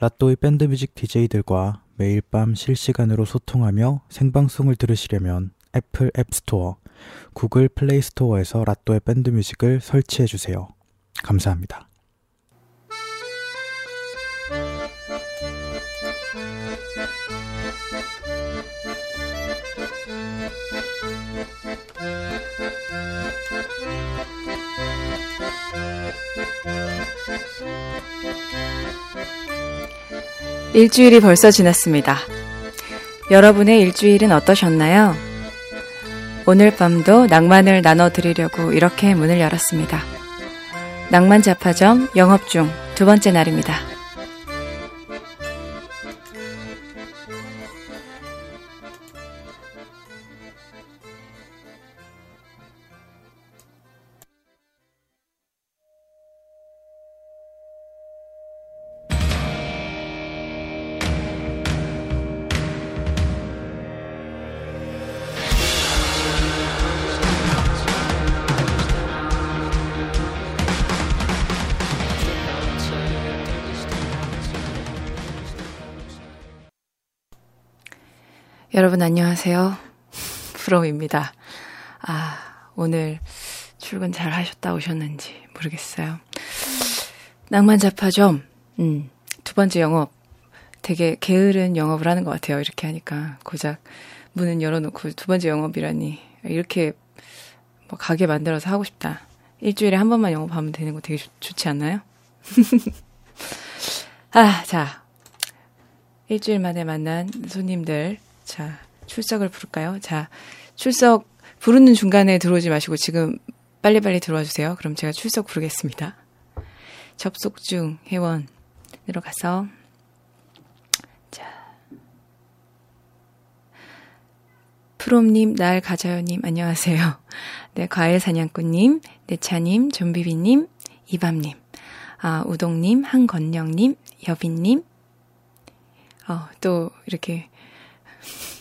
라또의 밴드뮤직 DJ들과 매일 밤 실시간으로 소통하며 생방송을 들으시려면 애플 앱스토어, 구글 플레이스토어에서 라또의 밴드뮤직을 설치해주세요. 감사합니다. 일주일이 벌써 지났습니다. 여러분의 일주일은 어떠셨나요? 오늘 밤도 낭만을 나눠드리려고 이렇게 문을 열었습니다. 낭만 잡화점 영업 중 두 번째 날입니다. 여러분 안녕하세요. 프롬입니다. 아, 오늘 출근 잘 하셨다 오셨는지 모르겠어요. 낭만 잡화점, 음, 두 번째 영업. 되게 게으른 영업을 하는 것 같아요. 이렇게 하니까. 고작 문은 열어놓고 두 번째 영업이라니. 이렇게 뭐 가게 만들어서 하고 싶다. 일주일에 한 번만 영업하면 되는 거 되게 좋, 좋지 않나요? 아, 자. 일주일 만에 만난 손님들 자, 출석을 부를까요? 자, 출석 부르는 중간에 들어오지 마시고 지금 빨리빨리 들어와 주세요. 그럼 제가 출석 부르겠습니다. 접속 중 회원으로 가서 자 프롬님, 날 가자요님, 안녕하세요. 네, 과일 사냥꾼님, 내차님, 좀비비님, 이밤님, 아, 우동님, 한건영님, 여빈님, 어, 또, 이렇게,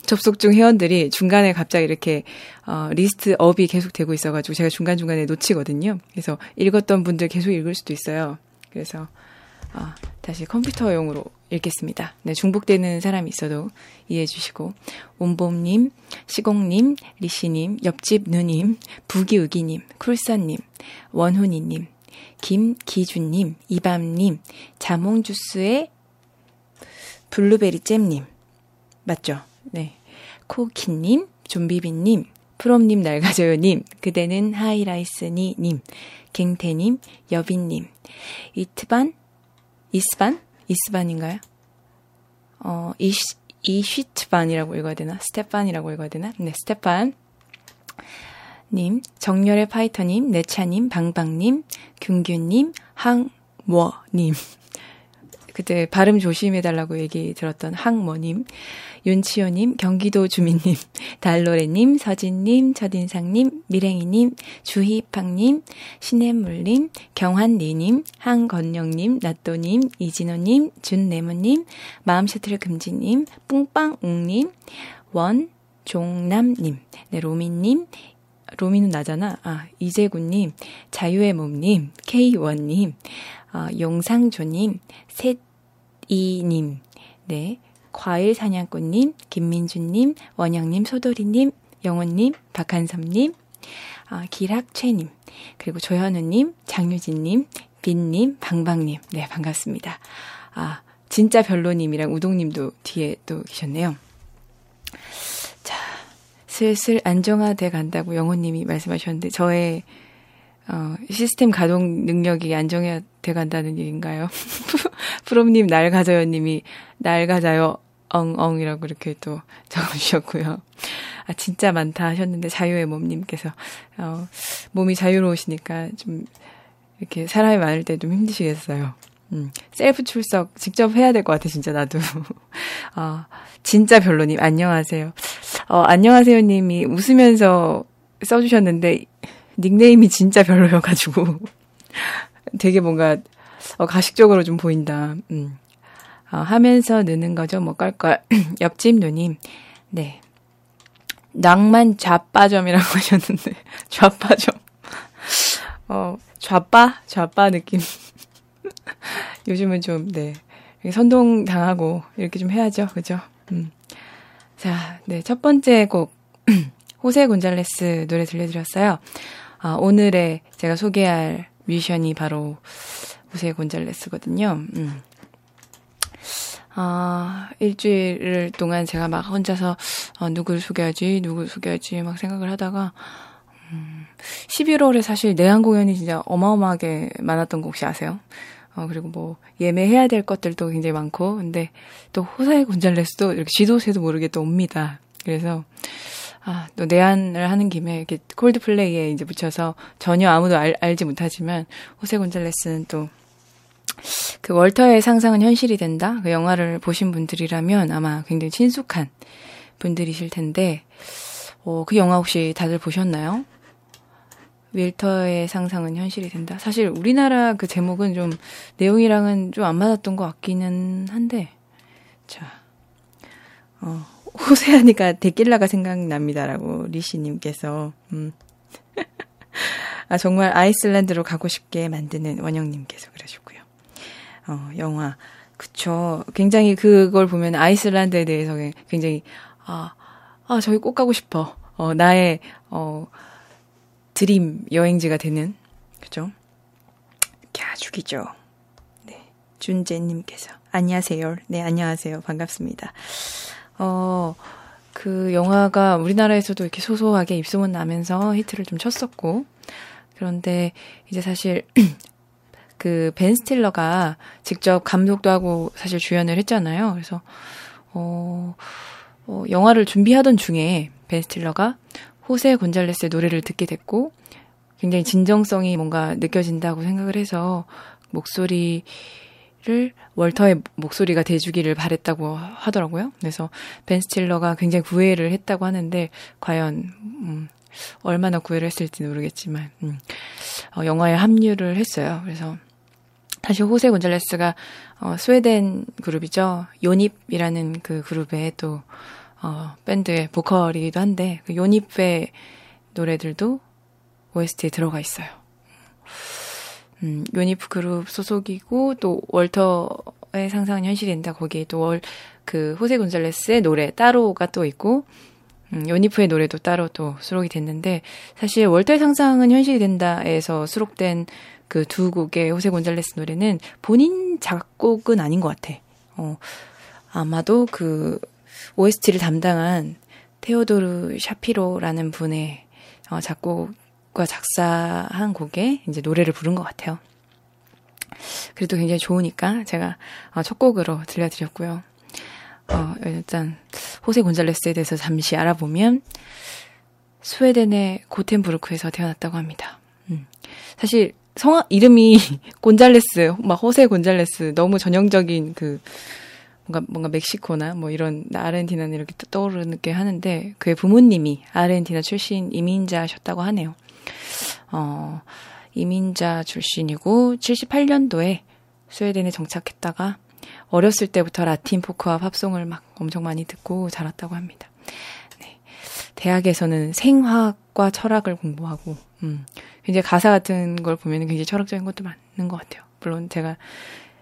접속 중 회원들이 중간에 갑자기 이렇게 어, list up이 계속 되고 있어가지고 제가 중간 중간에 놓치거든요. 그래서 읽었던 분들 계속 읽을 수도 있어요. 그래서 어, 다시 컴퓨터용으로 읽겠습니다. 네, 중복되는 사람이 있어도 이해해 주시고 온봄님, 시공님, 리시님, 옆집 누님, 부기우기님, 쿨선님, 원훈이님, 김기준님, 이밤님, 자몽주스의 블루베리 잼님 맞죠? 네. 코키님, 좀비비님, 프롬님 날가져요님, 그대는 하이라이스니님, 갱태님, 여빈님, 이트반, 이스반? 이스반인가요? 어, 이시, 이쉬트반이라고 읽어야 되나? 스테판이라고 읽어야 되나? 네, 스테판. 님, 정열의 파이터님, 내차님, 방방님, 균균님, 항워님. 그때 발음 조심해달라고 얘기 들었던 항모님, 윤치호님, 경기도 주민님, 달로레님, 서진님, 첫인상님, 미랭이님, 주희팡님, 신혜물님, 경환리님, 한건영님, 나또님, 이진호님, 준네모님, 마음셔틀 금지님, 뿡빵웅님, 원 종남님, 네, 로미님, 로미는 나잖아. 아, 이재구님, 자유의 몸님, K1님, 어, 용상조님, 셋이님, 네, 과일 사냥꾼님, 김민주님, 원영님, 소돌이님, 영원님, 박한섭님, 아, 길학채님, 그리고 조현우님, 장유진님, 빈님, 방방님. 네, 반갑습니다. 아, 진짜 별로님이랑 우동님도 뒤에 또 계셨네요. 자, 슬슬 안정화돼 간다고 영호님이 말씀하셨는데, 저의, 어, 시스템 가동 능력이 안정화돼 간다는 얘기인가요? 프롬님, 날 가져요 님이, 날 가자요, 엉엉이라고 이렇게 또 적어주셨고요. 아, 진짜 많다 하셨는데, 자유의 몸님께서, 어, 몸이 자유로우시니까 좀, 이렇게 사람이 많을 때 좀 힘드시겠어요. 음, 셀프 출석 직접 해야 될 것 같아, 진짜 나도. 어, 진짜 별로님, 안녕하세요. 어, 안녕하세요 님이 웃으면서 써주셨는데, 닉네임이 진짜 별로여가지고, 되게 뭔가, 어, 가식적으로 좀 보인다. 음. 어, 하면서 느는 거죠. 뭐 껄껄. 옆집 누님. 네. 낭만 좌빠점이라고 하셨는데 좌빠점. 어, 좌빠? 좌빠 느낌. 요즘은 좀, 네. 선동 당하고 이렇게 좀 해야죠. 그죠? 음. 자, 네. 첫 번째 곡 호세 곤잘레스 노래 들려드렸어요. 아, 오늘의 제가 소개할 뮤지션이 바로 호세 곤잘레스거든요. 음. 아, 일주일 동안 제가 막 혼자서 어, 누구를 소개하지, 누구를 소개하지 막 생각을 하다가 음, 11월에 사실 내한 공연이 진짜 어마어마하게 많았던 거 혹시 아세요? 어, 그리고 뭐, 예매해야 될 것들도 굉장히 많고, 근데 또 호사의 곤잘레스도 이렇게 지도새도 모르게 또 옵니다. 그래서, 아, 또 내한을 하는 김에 이렇게 콜드플레이에 이제 붙여서 전혀 아무도 알, 알지 못하지만, 호세 곤잘레스는 또, 그 월터의 상상은 현실이 된다? 그 영화를 보신 분들이라면 아마 굉장히 친숙한 분들이실 텐데, 어, 그 영화 혹시 다들 보셨나요? 윌터의 상상은 현실이 된다. 사실 우리나라 그 제목은 좀 내용이랑은 좀 안 맞았던 것 같기는 한데, 자, 어, 호세하니까 데킬라가 생각납니다라고 리시님께서, 음. 아, 정말 아이슬란드로 가고 싶게 만드는 원영님께서 그러셨고요. 어, 영화. 그쵸. 굉장히 그걸 보면 아이슬란드에 대해서 굉장히, 아, 아, 저기 꼭 가고 싶어. 어, 나의, 어, 드림 여행지가 되는 그죠? 캬 죽이죠. 네, 준재님께서 안녕하세요. 네 안녕하세요. 반갑습니다. 어. 그 영화가 우리나라에서도 이렇게 소소하게 입소문 나면서 히트를 좀 쳤었고 그런데 이제 사실 그 벤 스틸러가 직접 감독도 하고 사실 주연을 했잖아요. 그래서 어, 어 영화를 준비하던 중에 벤 스틸러가 호세 곤잘레스의 노래를 듣게 됐고 굉장히 진정성이 뭔가 느껴진다고 생각을 해서 목소리 를 월터의 목소리가 돼주기를 바랬다고 하더라고요. 그래서 벤 스틸러가 굉장히 구애를 했다고 하는데 과연 음, 얼마나 구애를 했을지 모르겠지만 음, 어, 영화에 합류를 했어요. 그래서 사실 호세 곤잘레스가 어, 스웨덴 그룹이죠. 요닙이라는 그 그룹의 또 어, 밴드의 보컬이기도 한데 그 요니페 노래들도 OST에 들어가 있어요. 음, 요니프 그룹 소속이고 또 월터의 상상은 현실이 된다. 거기에 또 월 그 호세 곤잘레스의 노래 따로가 또 있고 음, 요니프의 노래도 따로 또 수록이 됐는데 사실 월터의 상상은 현실이 된다에서 수록된 그 두 곡의 호세 곤잘레스 노래는 본인 작곡은 아닌 것 같아. 어, 아마도 그 OST를 담당한 테오도르 샤피로라는 분의 어, 작곡과 작사한 곡에 이제 노래를 부른 것 같아요. 그래도 굉장히 좋으니까 제가 어, 첫 곡으로 들려드렸고요. 어, 일단 호세 곤잘레스에 대해서 잠시 알아보면 스웨덴의 고텐부르크에서 태어났다고 합니다. 음. 사실 성 이름이 곤잘레스, 막 호세 곤잘레스 너무 전형적인 그 뭔가 뭔가 멕시코나 뭐 이런 아르헨티나는 이렇게 떠오르게 하는데 그의 부모님이 아르헨티나 출신 이민자셨다고 하네요. 어, 이민자 출신이고 78년도에 스웨덴에 정착했다가 어렸을 때부터 라틴 포크와 팝송을 막 엄청 많이 듣고 자랐다고 합니다. 네. 대학에서는 생화학과 철학을 공부하고, 음, 굉장히 가사 같은 걸 보면 굉장히 철학적인 것도 많은 것 같아요. 물론 제가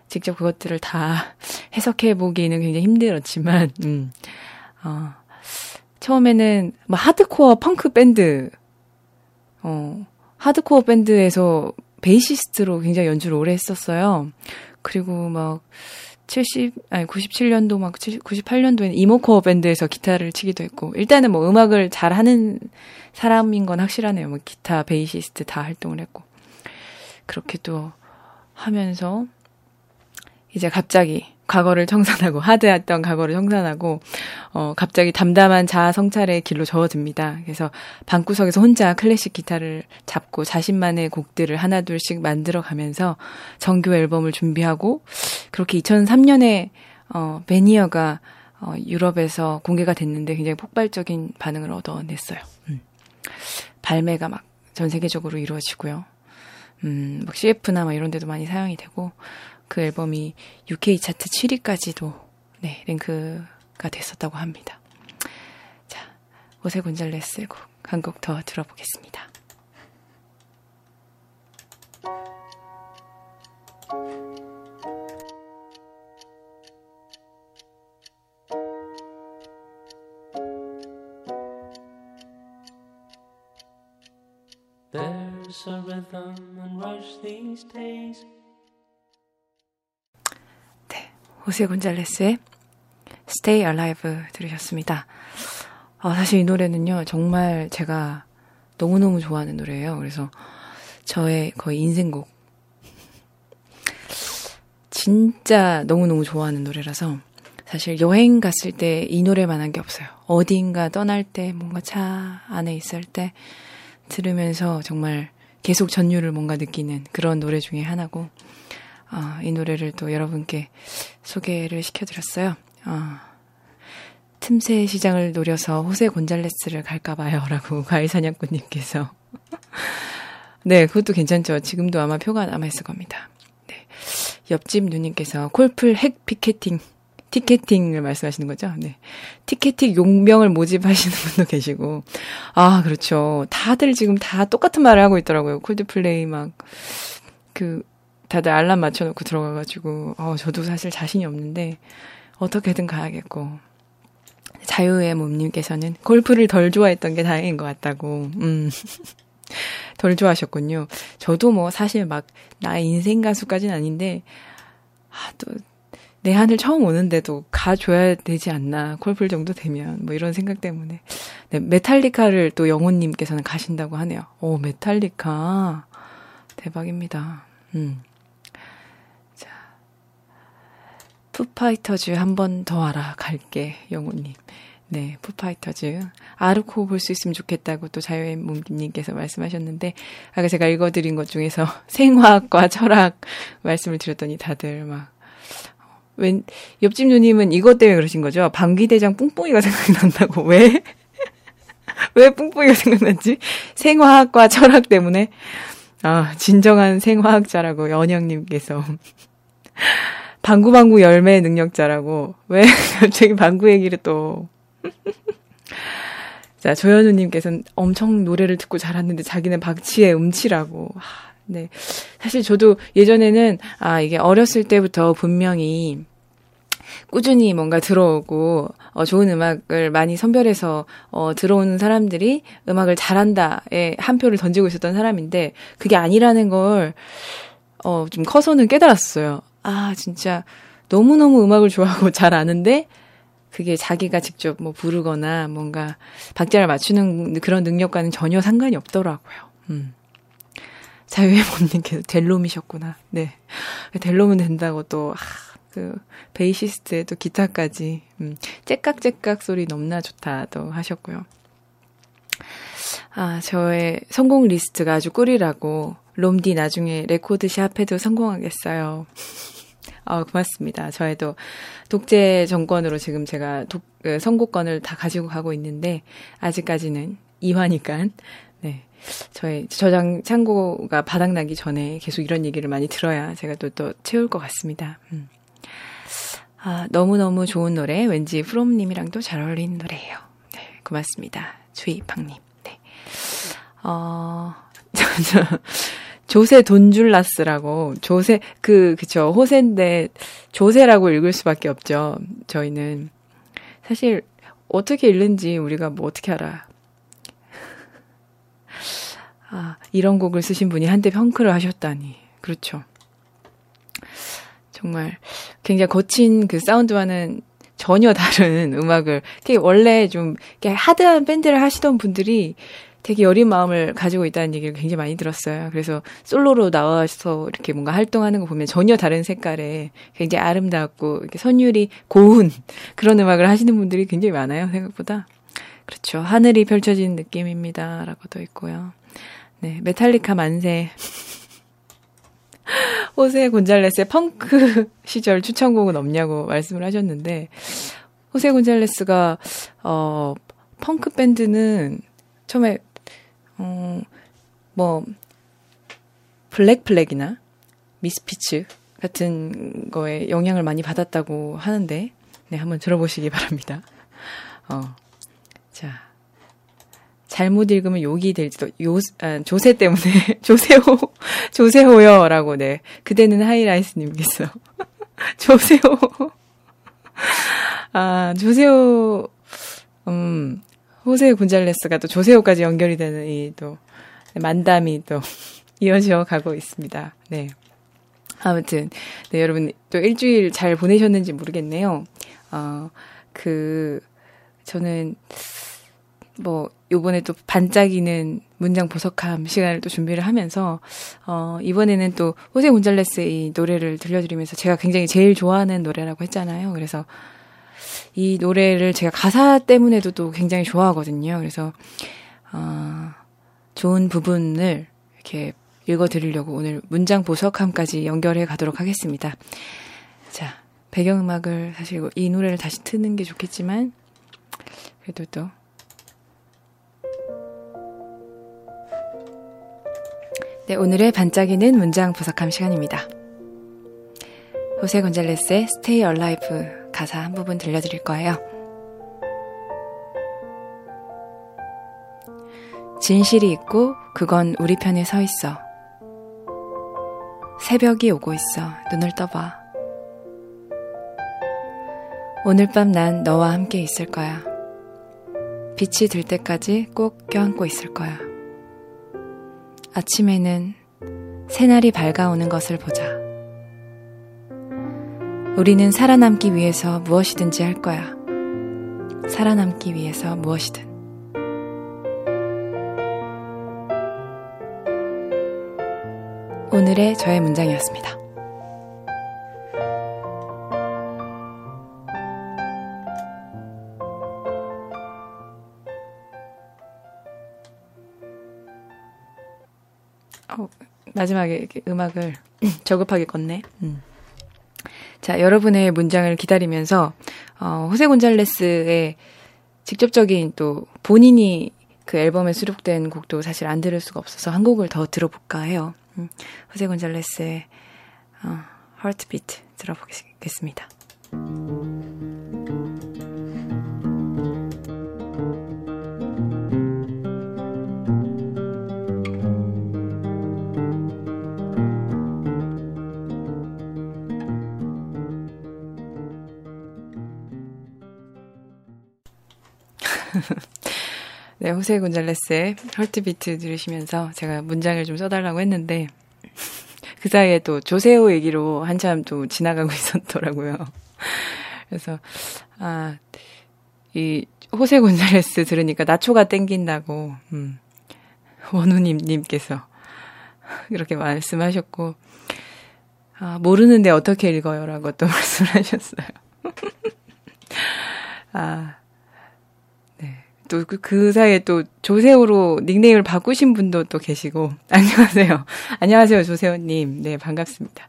직접 그것들을 다 해석해 보기는 굉장히 힘들었지만, 음, 어, 처음에는 뭐 하드코어 펑크 밴드, 어, 하드코어 밴드에서 베이시스트로 굉장히 연주를 오래 했었어요. 그리고 막 70, 아니 97년도 막 98년도에는 emocore 밴드에서 기타를 치기도 했고 일단은 뭐 음악을 잘 하는 사람인 건 확실하네요. 뭐 기타, 베이시스트 다 활동을 했고 그렇게 또 하면서 이제 갑자기 과거를 청산하고 hard했던 과거를 청산하고 어 갑자기 담담한 자아 성찰의 길로 저어듭니다. 그래서 방구석에서 혼자 클래식 기타를 잡고 자신만의 곡들을 하나둘씩 만들어 가면서 정규 앨범을 준비하고 그렇게 2003년에 어 매니어가 어 유럽에서 공개가 됐는데 굉장히 폭발적인 반응을 얻어냈어요. 음. 발매가 막 전 세계적으로 이루어지고요. 음, 막 CF나 막 이런 데도 많이 사용이 되고 그 앨범이 UK 차트 7위까지도 네, 랭크가 됐었다고 합니다. 자, 오세 곤잘레스 곡, 한 곡 더 들어보겠습니다. 호세 곤잘레스의 Stay Alive 들으셨습니다. 어, 사실 이 노래는요, 정말 제가 너무너무 좋아하는 노래예요. 그래서 저의 거의 인생곡. 진짜 너무너무 좋아하는 노래라서 사실 여행 갔을 때 이 노래만 한 게 없어요. 어디인가 떠날 때, 뭔가 차 안에 있을 때 들으면서 정말 계속 전율을 뭔가 느끼는 그런 노래 중에 하나고, 어, 이 노래를 또 여러분께 소개를 시켜드렸어요. 어, 틈새 시장을 노려서 호세 곤잘레스를 갈까봐요. 라고 과일 사냥꾼님께서. 네, 그것도 괜찮죠. 지금도 아마 표가 남아있을 겁니다. 네. 옆집 누님께서 콜플 핵 피켓팅, 티켓팅을 말씀하시는 거죠? 네. 티켓팅 용병을 모집하시는 분도 계시고. 아, 그렇죠. 다들 지금 다 똑같은 말을 하고 있더라고요. 콜드플레이 막, 그, 다들 알람 맞춰놓고 들어가가지고, 어, 저도 사실 자신이 없는데, 어떻게든 가야겠고. 자유의 몸님께서는 골프를 덜 좋아했던 게 다행인 것 같다고, 음. 덜 좋아하셨군요. 저도 뭐 사실 막 나의 인생 가수까지는 아닌데, 아, 또, 내 하늘 처음 오는데도 가줘야 되지 않나. 골프 정도 되면. 뭐 이런 생각 때문에. 네, 메탈리카를 또 영호님께서는 가신다고 하네요. 오, 메탈리카. 대박입니다. 음. 자. Foo Fighters 한 번 더 알아갈게, 영호님. 네, Foo Fighters. 아르코 볼 수 있으면 좋겠다고 또 자유의 몸님께서 말씀하셨는데, 아까 제가 읽어드린 것 중에서 생화학과 철학 말씀을 드렸더니 다들 막, 웬, 옆집 누님은 이것 때문에 그러신 거죠? 방귀대장 뿡뿡이가 생각이 난다고. 왜? 왜 뿡뿡이가 생각났지? 생화학과 철학 때문에? 아, 진정한 생화학자라고 연영님께서. 방구방구 열매 능력자라고. 왜 갑자기 방구 얘기를 또. 자, 조현우님께서는 엄청 노래를 듣고 자랐는데 자기는 박치의 음치라고. 하, 네. 사실 저도 예전에는, 아, 이게 어렸을 때부터 분명히 꾸준히 뭔가 들어오고, 어, 좋은 음악을 많이 선별해서, 어, 들어오는 사람들이 음악을 잘한다에 한 표를 던지고 있었던 사람인데, 그게 아니라는 걸, 어, 좀 커서는 깨달았어요. 아, 진짜, 너무너무 음악을 좋아하고 잘 아는데, 그게 자기가 직접 뭐 부르거나 뭔가 박자를 맞추는 그런 능력과는 전혀 상관이 없더라고요. 음. 자유의 몸님께서 델롬이셨구나. 네. 델롬은 된다고 또, 아, 그, 베이시스트에 또 기타까지, 음, 째깍째깍 소리 넘나 좋다도 하셨고요. 아, 저의 선곡 리스트가 아주 꿀이라고, 롬디 나중에 레코드샵 해도 성공하겠어요. 아, 고맙습니다. 저희도 독재 정권으로 지금 제가 독, 그 선곡권을 다 가지고 가고 있는데, 아직까지는 2화니까, 네. 저희 저장 창고가 바닥나기 전에 계속 이런 얘기를 많이 들어야 제가 또, 또 채울 것 같습니다. 음. 아, 너무너무 좋은 노래, 왠지 프롬님이랑도 잘 어울리는 노래예요. 네, 고맙습니다. 주희팡님. 네. 어, 저, 저, 조세 돈줄라스라고, 조세, 그, 그쵸, 호세인데, 조세라고 읽을 수밖에 없죠. 저희는. 사실, 어떻게 읽는지 우리가 뭐 어떻게 알아. 아, 이런 곡을 쓰신 분이 한때 평크를 하셨다니. 그렇죠. 정말 굉장히 거친 그 사운드와는 전혀 다른 음악을, 원래 좀 하드한 밴드를 하시던 분들이 되게 여린 마음을 가지고 있다는 얘기를 굉장히 많이 들었어요. 그래서 솔로로 나와서 이렇게 뭔가 활동하는 거 보면 전혀 다른 색깔의 굉장히 아름답고 이렇게 선율이 고운 그런 음악을 하시는 분들이 굉장히 많아요. 생각보다. 그렇죠. 하늘이 펼쳐진 느낌입니다. 라고도 있고요. 네, 메탈리카 만세. 호세 곤잘레스의 펑크 시절 추천곡은 없냐고 말씀을 하셨는데, 호세 곤잘레스가, 어, 펑크 밴드는 처음에, 어, 뭐, 블랙플랙이나 미스피츠 같은 거에 영향을 많이 받았다고 하는데, 네, 한번 들어보시기 바랍니다. 어, 자. 잘못 읽으면 욕이 될지도 요 아, 조세 때문에 조세호 조세호요라고 네 그대는 하이라이스님께서 조세호 아 조세호 음 호세 곤잘레스가 또 조세호까지 연결이 되는 이 또 만담이 또 이어져 가고 있습니다. 네. 아무튼, 네, 여러분, 또 일주일 잘 보내셨는지 모르겠네요. 어, 그, 저는, 뭐, 요번에 또 반짝이는 문장 보석함 시간을 또 준비를 하면서, 어, 이번에는 또 호세 곤잘레스의 노래를 들려드리면서 제가 굉장히 제일 좋아하는 노래라고 했잖아요. 그래서 이 노래를 제가 가사 때문에도 또 굉장히 좋아하거든요. 그래서, 어, 좋은 부분을 이렇게 읽어드리려고 오늘 문장 보석함까지 연결해 가도록 하겠습니다. 자, 배경음악을 사실 이 노래를 다시 트는 게 좋겠지만, 그래도 또, 네, 오늘의 반짝이는 문장 보석함 시간입니다. 호세 건잘레스의 Stay Alive 가사 한 부분 들려드릴 거예요. 진실이 있고 그건 우리 편에 서 있어. 새벽이 오고 있어. 눈을 떠봐. 오늘 밤 난 너와 함께 있을 거야. 빛이 들 때까지 꼭 껴안고 있을 거야. 아침에는 새날이 밝아오는 것을 보자. 우리는 살아남기 위해서 무엇이든지 할 거야. 살아남기 위해서 무엇이든. 오늘의 저의 문장이었습니다. 어, 마지막에 음악을 저급하게 껐네. 음. 자, 여러분의 문장을 기다리면서, 어, 호세 곤잘레스의 직접적인 또 본인이 그 앨범에 수록된 곡도 사실 안 들을 수가 없어서 한 곡을 더 들어볼까 해요. 음, 호세 곤잘레스의 어, 하트비트 들어보겠습니다. 네, 호세 곤잘레스의 헐트비트 들으시면서 제가 문장을 좀 써달라고 했는데, 그 사이에 또 조세호 얘기로 한참 또 지나가고 있었더라고요. 그래서, 아, 이 호세 곤잘레스 들으니까 나초가 땡긴다고, 음, 원우님 님께서 그렇게 말씀하셨고, 아, 모르는데 어떻게 읽어요? 라고 또 말씀하셨어요. 아, 또그 그 사이에 또 조세호로 닉네임을 바꾸신 분도 또 계시고 안녕하세요. 안녕하세요 조세호님. 네 반갑습니다.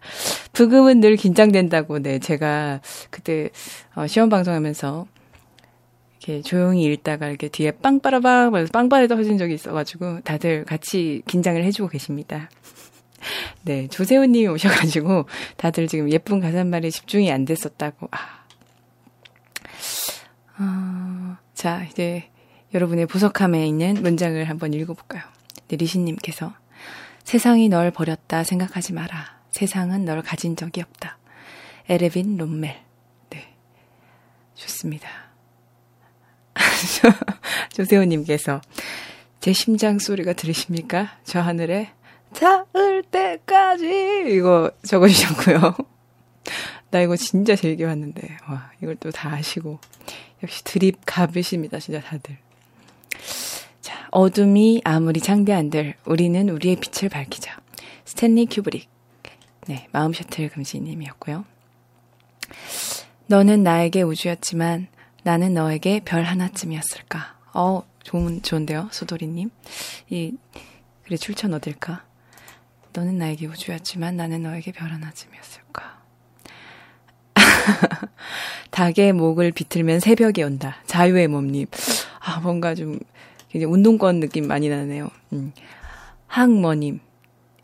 부금은 늘 긴장된다고 네 제가 그때 어, 시험 방송하면서 이렇게 조용히 읽다가 이렇게 뒤에 빵빠라빵 빵빠레 터진 적이 있어가지고 다들 같이 긴장을 해주고 계십니다. 네 조세호님이 오셔가지고 다들 지금 예쁜 가사말에 집중이 안 됐었다고. 아. 어, 자 이제 여러분의 보석함에 있는 문장을 한번 읽어볼까요? 네, 리신님께서 세상이 널 버렸다 생각하지 마라. 세상은 널 가진 적이 없다. 에레빈 롬멜. 네. 좋습니다. 조세호님께서 제 심장 소리가 들리십니까? 저 하늘에 닿을 때까지 이거 적어주셨고요. 나 이거 진짜 재밌게 봤는데 와 이걸 또 다 아시고 역시 드립 갑이십니다 진짜 다들. 자, 어둠이 아무리 창대한들 우리는 우리의 빛을 밝히자. 스탠리 큐브릭. 네, 마음 셔틀 금지님이었고요. 너는 나에게 우주였지만 나는 너에게 별 하나쯤이었을까. 어, 좋은, 좋은데요, 소도리님. 이, 그래, 출처 어딜까? 너는 나에게 우주였지만 나는 너에게 별 하나쯤이었을까. 닭의 목을 비틀면 새벽이 온다. 자유의 몸님. 아, 뭔가 좀 굉장히 운동권 느낌 많이 나네요. 음. 항머님.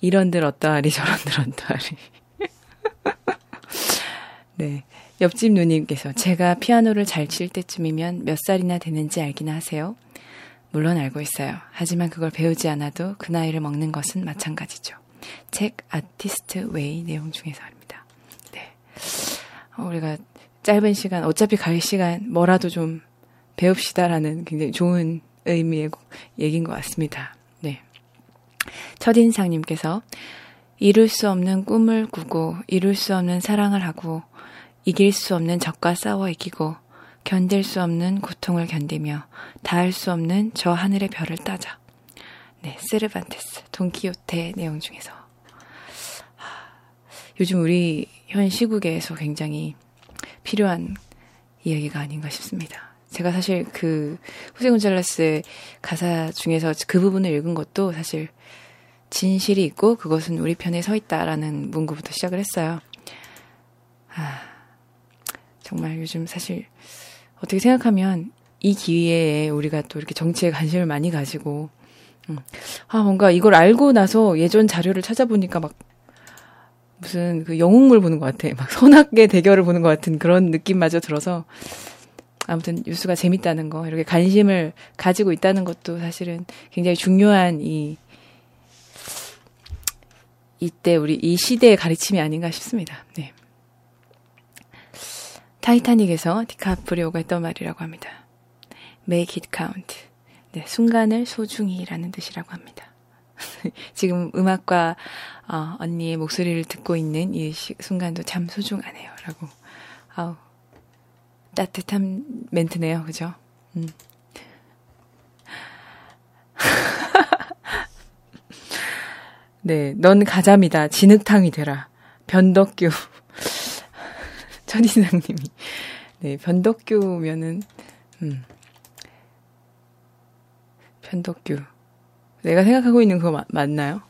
이런들 어떠하리 저런들 어떠하리. 네. 옆집 누님께서 제가 피아노를 잘 칠 때쯤이면 몇 살이나 되는지 알긴 하세요? 물론 알고 있어요. 하지만 그걸 배우지 않아도 그 나이를 먹는 것은 마찬가지죠. 책 아티스트 웨이 내용 중에서입니다. 네. 어, 우리가 짧은 시간, 어차피 갈 시간 뭐라도 좀 배웁시다라는 굉장히 좋은 의미의 얘기인 것 같습니다. 네. 첫인상님께서 이룰 수 없는 꿈을 꾸고 이룰 수 없는 사랑을 하고 이길 수 없는 적과 싸워 이기고 견딜 수 없는 고통을 견디며 닿을 수 없는 저 하늘의 별을 따자. 네, 세르반테스, 돈키호테 내용 중에서. 요즘 우리 현 시국에서 굉장히 필요한 이야기가 아닌가 싶습니다. 제가 사실 그 후세 곤잘레스의 가사 중에서 그 부분을 읽은 것도 사실 진실이 있고 그것은 우리 편에 서 있다라는 문구부터 시작을 했어요. 아, 정말 요즘 사실 어떻게 생각하면 이 기회에 우리가 또 이렇게 정치에 관심을 많이 가지고, 음, 아, 뭔가 이걸 알고 나서 예전 자료를 찾아보니까 막 무슨 그 영웅물 보는 것 같아. 막 선악계 대결을 보는 것 같은 그런 느낌마저 들어서 아무튼 뉴스가 재밌다는 거, 이렇게 관심을 가지고 있다는 것도 사실은 굉장히 중요한 이 이때 우리 이 시대의 가르침이 아닌가 싶습니다. 네. 타이타닉에서 디카프리오가 했던 말이라고 합니다. Make it count. 네, 순간을 소중히라는 뜻이라고 합니다. 지금 음악과 어, 언니의 목소리를 듣고 있는 이 시, 순간도 참 소중하네요. 라고. 아우, 따뜻한 멘트네요. 그죠? 음. 네, 넌 가자미다. 진흙탕이 되라. 변덕규. 천이상님이. 네, 변덕규면은, 음. 변덕규. 내가 생각하고 있는 그거 마, 맞나요?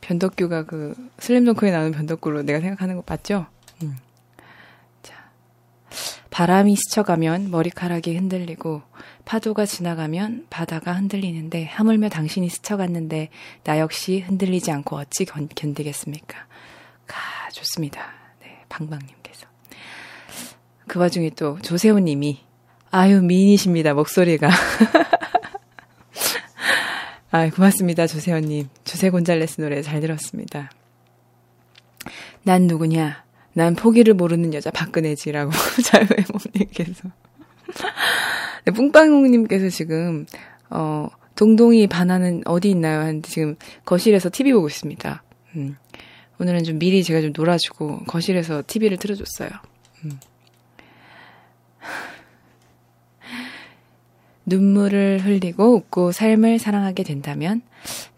변덕규가 그 슬램덩크에 나오는 변덕규로 내가 생각하는 거 맞죠? 바람이 스쳐가면 머리카락이 흔들리고 파도가 지나가면 바다가 흔들리는데 하물며 당신이 스쳐갔는데 나 역시 흔들리지 않고 어찌 견, 견디겠습니까? 가 좋습니다. 네, 방방님께서 그 와중에 또 조세호님이 아유 미인이십니다 목소리가 아 고맙습니다 조세호님 조세 곤잘레스 노래 잘 들었습니다. 난 누구냐? 난 포기를 모르는 여자 박근혜지라고 자유의 몸님께서 네, 뿡빵님께서 지금, 어, 동동이 반하는 어디 있나요? 하는데 지금 거실에서 TV 보고 있습니다. 음. 오늘은 좀 미리 제가 좀 놀아주고 거실에서 TV를 틀어줬어요. 음. 눈물을 흘리고 웃고 삶을 사랑하게 된다면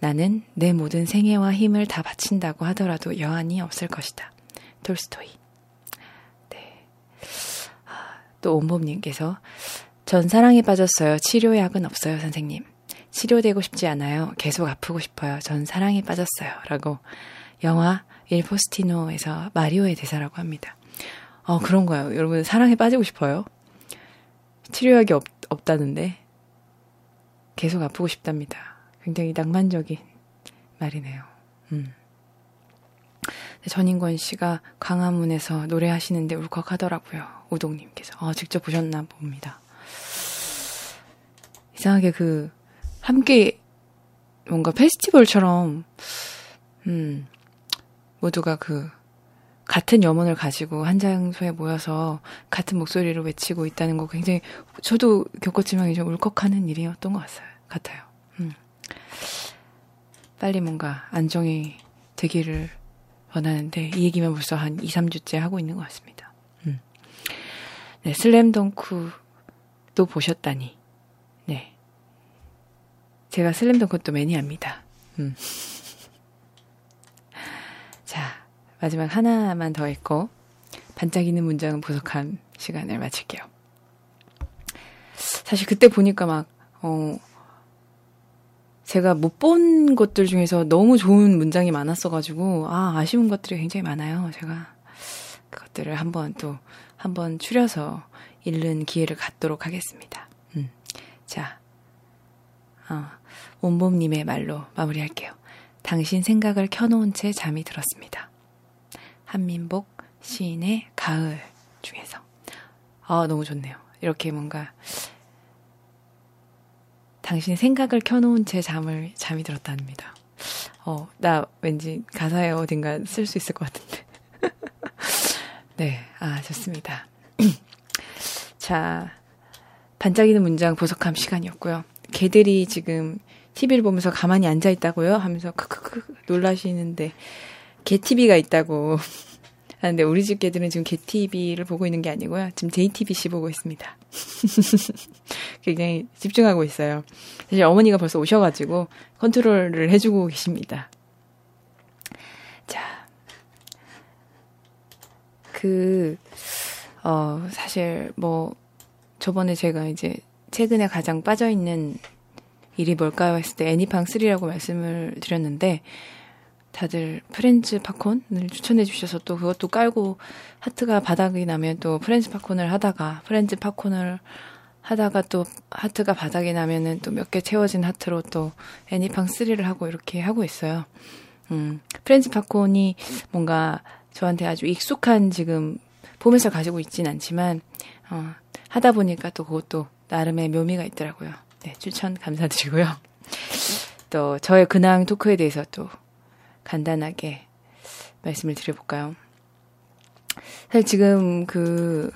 나는 내 모든 생애와 힘을 다 바친다고 하더라도 여한이 없을 것이다. 톨스토이. 네. 아, 또 온봄님께서 전 사랑에 빠졌어요. 치료약은 없어요, 선생님. 치료되고 싶지 않아요. 계속 아프고 싶어요. 전 사랑에 빠졌어요. 라고 영화 일포스티노에서 마리오의 대사라고 합니다. 어, 그런 거예요. 여러분, 사랑에 빠지고 싶어요? 치료약이 없, 없다는데 계속 아프고 싶답니다. 굉장히 낭만적인 말이네요. 음. 전인권 씨가 광화문에서 노래하시는데 울컥하더라고요. 우동님께서. 어, 직접 보셨나 봅니다. 이상하게 그 함께 뭔가 페스티벌처럼 음 모두가 그 같은 염원을 가지고 한 장소에 모여서 같은 목소리로 외치고 있다는 거 굉장히 저도 겪었지만 좀 울컥하는 일이었던 것 같아요. 같아요. 음. 빨리 뭔가 안정이 되기를 원하는데 이 얘기만 벌써 한 2, 3주째 하고 있는 것 같습니다. 음. 네, 슬램덩크도 보셨다니. 네. 제가 슬램덩크도 매니아입니다. 음. 자, 마지막 하나만 더 읽고 반짝이는 문장은 부족한 시간을 마칠게요. 사실 그때 보니까 막, 어, 제가 못 본 것들 중에서 너무 좋은 문장이 많았어가지고, 아, 아쉬운 것들이 굉장히 많아요. 제가 그것들을 한번 또, 한번 추려서 읽는 기회를 갖도록 하겠습니다. 음. 자, 어, 온봄님의 말로 마무리할게요. 당신 생각을 켜놓은 채 잠이 들었습니다. 한민복 시인의 가을 중에서. 아, 너무 좋네요. 이렇게 뭔가, 당신의 생각을 켜놓은 채 잠을, 잠이 들었답니다. 어, 나 왠지 가사에 어딘가 쓸 수 있을 것 같은데. 네, 아, 좋습니다. 자, 반짝이는 문장 보석함 시간이었고요. 개들이 지금 TV를 보면서 가만히 앉아 있다고요? 하면서 크크크 놀라시는데 개 TV가 있다고 하는데 우리 집 개들은 지금 개 TV를 보고 있는 게 아니고요. 지금 JTBC 보고 있습니다. 굉장히 집중하고 있어요. 사실 어머니가 벌써 오셔가지고 컨트롤을 해주고 계십니다. 자, 그, 어, 사실 뭐, 저번에 제가 이제 최근에 가장 빠져있는 일이 뭘까요? 했을 때 애니팡 3라고 말씀을 드렸는데, 다들 프렌즈 팝콘을 추천해 주셔서 또 그것도 깔고 하트가 바닥이 나면 또 프렌즈 팝콘을 하다가 프렌즈 팝콘을 하다가 또 하트가 바닥에 나면은 또 몇 개 채워진 하트로 또 애니팡 3를 하고 이렇게 하고 있어요. 음, 프렌즈 팝콘이 뭔가 저한테 아주 익숙한 지금 봄에서 가지고 있진 않지만 어, 하다 보니까 또 그것도 나름의 묘미가 있더라고요. 네, 추천 감사드리고요. 또 저의 근황 토크에 대해서 또 간단하게 말씀을 드려볼까요? 사실 지금 그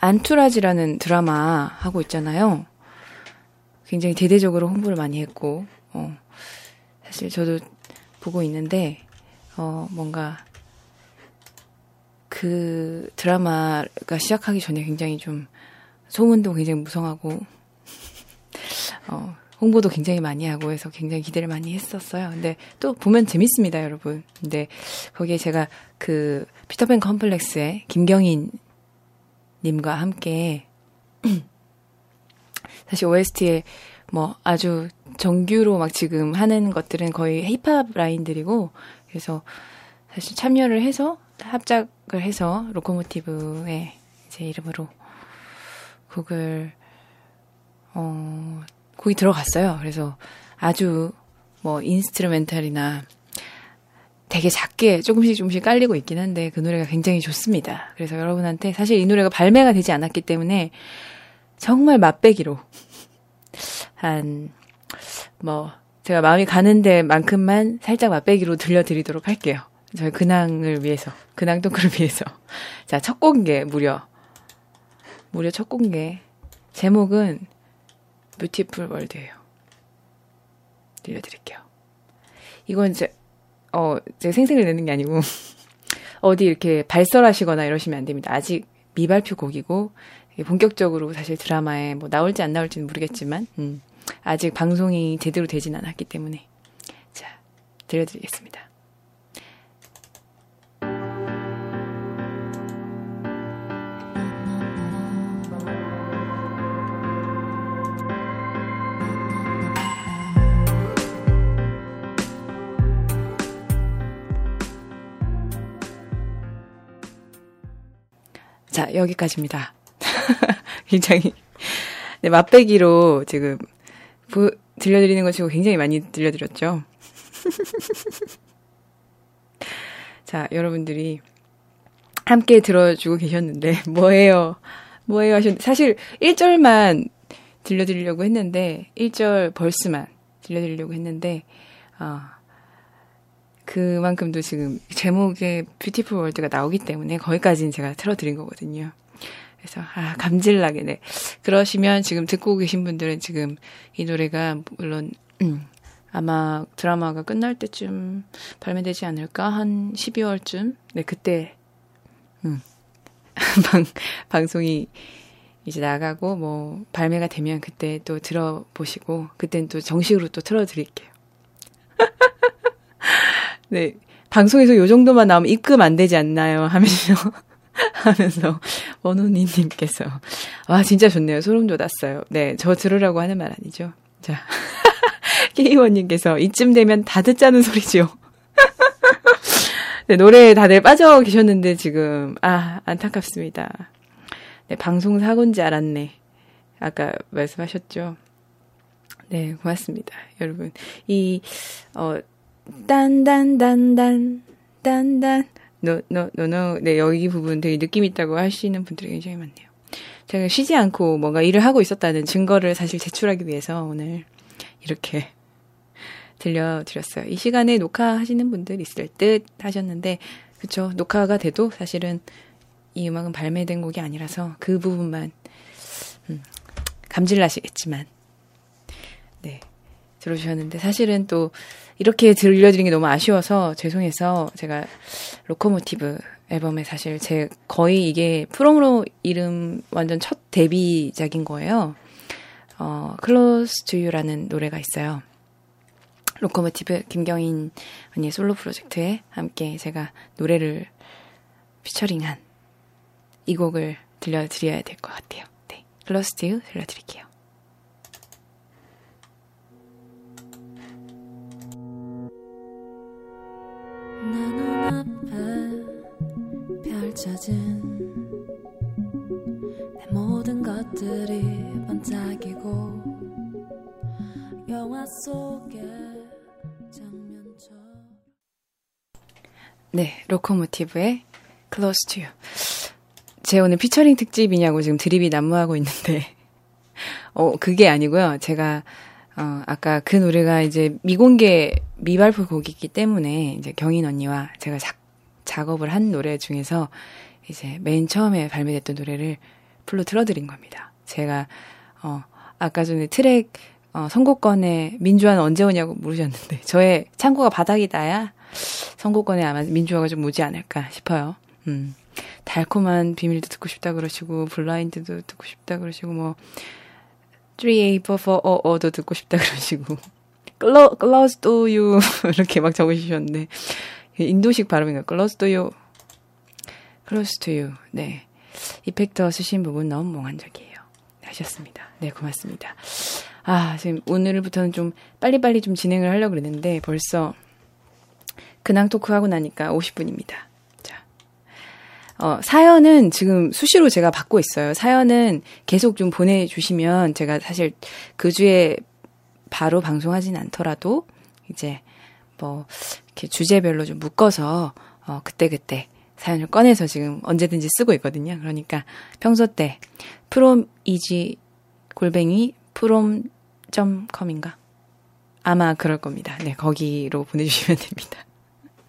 안투라지라는 드라마 하고 있잖아요. 굉장히 대대적으로 홍보를 많이 했고, 어, 사실 저도 보고 있는데, 어, 뭔가 그 드라마가 시작하기 전에 굉장히 좀 소문도 굉장히 무성하고, 어, 홍보도 굉장히 많이 하고 해서 굉장히 기대를 많이 했었어요. 근데 또 보면 재밌습니다, 여러분. 근데 거기에 제가 그 피터팬 컴플렉스의 김경인 님과 함께 사실 OST에 뭐 아주 정규로 막 지금 하는 것들은 거의 힙합 라인들이고 그래서 사실 참여를 해서 합작을 해서 로코모티브의 제 이름으로 곡을 어 곡이 들어갔어요. 그래서 아주 뭐 instrumental이나 되게 작게 조금씩 조금씩 깔리고 있긴 한데 그 노래가 굉장히 좋습니다. 그래서 여러분한테 사실 이 노래가 발매가 되지 않았기 때문에 정말 맛배기로 한 뭐 제가 마음이 가는 데만큼만 살짝 맛배기로 들려드리도록 할게요. 저희 근황을 위해서 근황 토크를 위해서 자 첫 공개 무려 무려 첫 공개 제목은 뷰티풀 월드예요. 들려드릴게요. 이건 이제 어, 제 생색을 내는 게 아니고 어디 이렇게 발설하시거나 이러시면 안 됩니다. 아직 미발표 곡이고 본격적으로 사실 드라마에 뭐 나올지 안 나올지는 모르겠지만 음, 아직 방송이 제대로 되진 않았기 때문에 자 들려드리겠습니다. 자, 여기까지입니다. 굉장히, 네, 맛배기로 지금, 부, 들려드리는 것이고 굉장히 많이 들려드렸죠. 자, 여러분들이 함께 들어주고 계셨는데, 뭐예요? 뭐예요? 하셨, 사실 1절만 들려드리려고 했는데, 1절 벌스만 들려드리려고 했는데, 어, 그만큼도 지금 제목에 뷰티풀 월드가 나오기 때문에 거기까지는 제가 틀어드린 거거든요. 그래서 아 감질나게 네. 그러시면 지금 듣고 계신 분들은 지금 이 노래가 물론 음, 아마 드라마가 끝날 때쯤 발매되지 않을까 한 12월쯤 네 그때 음, 방 방송이 이제 나가고 뭐 발매가 되면 그때 또 들어보시고 그땐 또 정식으로 또 틀어드릴게요. 네. 방송에서 요 정도만 나오면 입금 안 되지 않나요? 하면서, 하면서, 원호니님께서. 와, 진짜 좋네요. 소름 돋았어요. 네. 저 들으라고 하는 말 아니죠. 자. 케이원 님께서 이쯤 되면 다 듣자는 소리지요. 네, 노래에 다들 빠져 계셨는데 지금, 아, 안타깝습니다. 네, 방송 사고인지 알았네. 아까 말씀하셨죠. 네, 고맙습니다. 여러분. 이, 어, 딴딴딴딴 딴딴. 노노노노. 네 여기 부분 되게 느낌 있다고 하시는 분들이 굉장히 많네요. 제가 쉬지 않고 뭔가 일을 하고 있었다는 증거를 사실 제출하기 위해서 오늘 이렇게 들려드렸어요. 이 시간에 녹화하시는 분들 있을 듯 하셨는데 그쵸? 녹화가 돼도 사실은 이 음악은 발매된 곡이 아니라서 그 부분만 음, 감질나시겠지만. 네 들어주셨는데 사실은 또 이렇게 들려드린 게 너무 아쉬워서 죄송해서 제가 로코모티브 앨범에 사실 제 거의 이게 프롬으로 이름 완전 첫 데뷔작인 거예요. 어, Close to You라는 노래가 있어요. 로코모티브 김경인 언니의 솔로 프로젝트에 함께 제가 노래를 피처링한 이 곡을 들려드려야 될 것 같아요. 네. Close to You 들려드릴게요. 네, 로코모티브의 Close to You. 제 오늘 피처링 특집이냐고 지금 드립이 난무하고 있는데. 어, 그게 아니고요. 제가 어, 아까 그 노래가 이제 미공개 미발표 곡이기 때문에 이제 경인 언니와 제가 작, 작업을 한 노래 중에서 이제 맨 처음에 발매됐던 노래를 full로 틀어드린 겁니다. 제가 어 아까 전에 트랙 어, 선곡권에 민주화는 언제 오냐고 물으셨는데 저의 창고가 바닥이다야 선곡권에 아마 민주화가 좀 오지 않을까 싶어요. 음. 달콤한 비밀도 듣고 싶다 그러시고 블라인드도 듣고 싶다 그러시고 뭐 3A44어어도 듣고 싶다 그러시고 클로즈 도유 이렇게 막 적으시셨는데 인도식 발음인가? to you. 네. 이펙터 쓰신 부분 너무 몽환적이에요. 하셨습니다. 네, 고맙습니다. 아, 지금 오늘부터는 좀 빨리빨리 좀 진행을 하려고 그랬는데 벌써 근황 토크 하고 나니까 50분입니다. 자. 어, 사연은 지금 수시로 제가 받고 있어요. 사연은 계속 좀 보내주시면 제가 사실 그 주에 바로 방송하진 않더라도 이제 뭐 이렇게 주제별로 좀 묶어서 어 그때그때 사연을 꺼내서 지금 언제든지 쓰고 있거든요. 그러니까 평소 때 프롬 이지 골뱅이 프롬.com인가? 아마 그럴 겁니다. 네, 거기로 보내주시면 됩니다.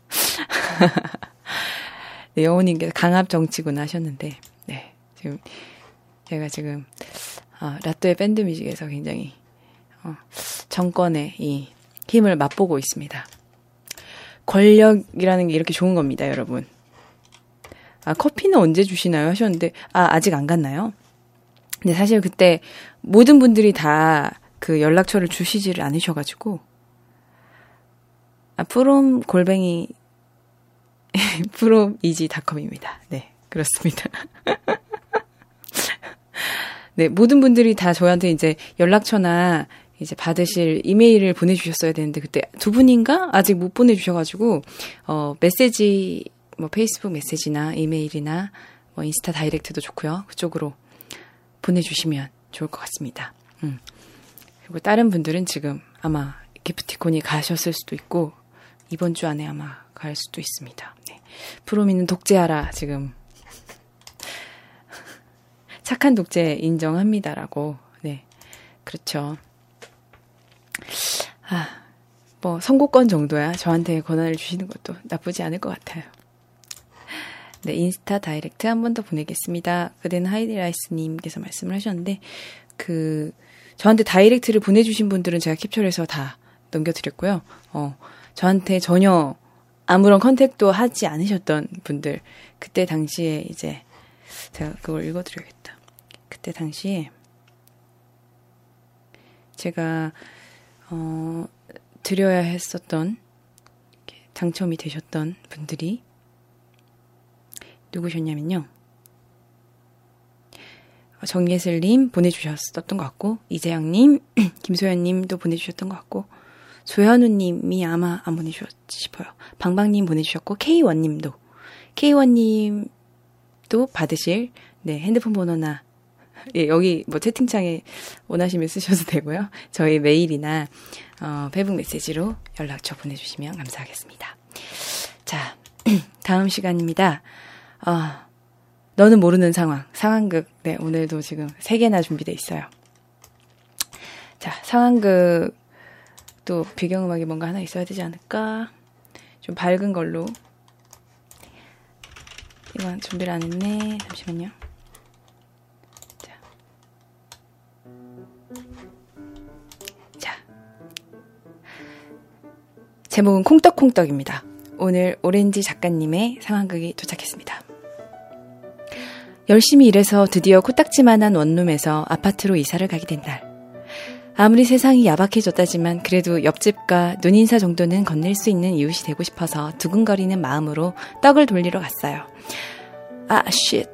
네, 영호님께서 강압 정치군 하셨는데, 네, 지금, 제가 지금, 어, 라또의 밴드 뮤직에서 굉장히, 어, 정권의 이 힘을 맛보고 있습니다. 권력이라는 게 이렇게 좋은 겁니다, 여러분. 아, 커피는 언제 주시나요? 하셨는데, 아, 아직 안 갔나요? 근데 사실 그때 모든 분들이 다 그 연락처를 주시지를 않으셔가지고, 아, 프롬 골뱅이, 프롬 이지닷컴입니다. 네, 그렇습니다. 네, 모든 분들이 다 저한테 이제 연락처나 이제 받으실 이메일을 보내주셨어야 되는데 그때 두 분인가 아직 못 보내주셔가지고 어 메시지 뭐 페이스북 메시지나 이메일이나 뭐 인스타 다이렉트도 좋고요 그쪽으로 보내주시면 좋을 것 같습니다. 음. 그리고 다른 분들은 지금 아마 기프티콘이 가셨을 수도 있고 이번 주 안에 아마 갈 수도 있습니다. 네. 프로미는 독재하라 지금 착한 독재 인정합니다라고 네 그렇죠. 아, 뭐 선곡권 정도야 저한테 권한을 주시는 것도 나쁘지 않을 것 같아요. 네, 인스타 direct 한 번 더 보내겠습니다. 그대는 하이디라이스님께서 말씀을 하셨는데, 그, 저한테 direct를 보내주신 분들은 제가 캡처를 해서 다 넘겨드렸고요. 어, 저한테 전혀 아무런 contact도 하지 않으셨던 분들, 그때 당시에 이제, 제가 그걸 읽어드려야겠다. 그때 당시에, 제가 어, 드려야 했었던 당첨이 되셨던 분들이 누구셨냐면요. 정예슬님 보내주셨었던 것 같고, 이재영님, 김소연님도 보내주셨던 것 같고, 조현우님이 아마 안 보내주셨 싶어요. 방방님 보내주셨고, K1님도, K1님도 받으실, 네, 핸드폰 번호나 예, 여기 뭐 채팅창에 원하시면 쓰셔도 되고요. 저희 메일이나 어, 페북 메시지로 연락처 보내주시면 감사하겠습니다. 자, 다음 시간입니다. 어, 너는 모르는 상황, 상황극. 네, 오늘도 지금 3개나 준비돼 있어요. 자, 상황극 또 배경음악이 뭔가 하나 있어야 되지 않을까? 좀 밝은 걸로. 이건 준비를 안 했네. 잠시만요. 제목은 콩떡콩떡입니다. 오늘 오렌지 작가님의 상황극이 도착했습니다. 열심히 일해서 드디어 코딱지만한 원룸에서 아파트로 이사를 가게 된 날. 아무리 세상이 야박해졌다지만 그래도 옆집과 눈인사 정도는 건넬 수 있는 이웃이 되고 싶어서 두근거리는 마음으로 떡을 돌리러 갔어요. 아, shit.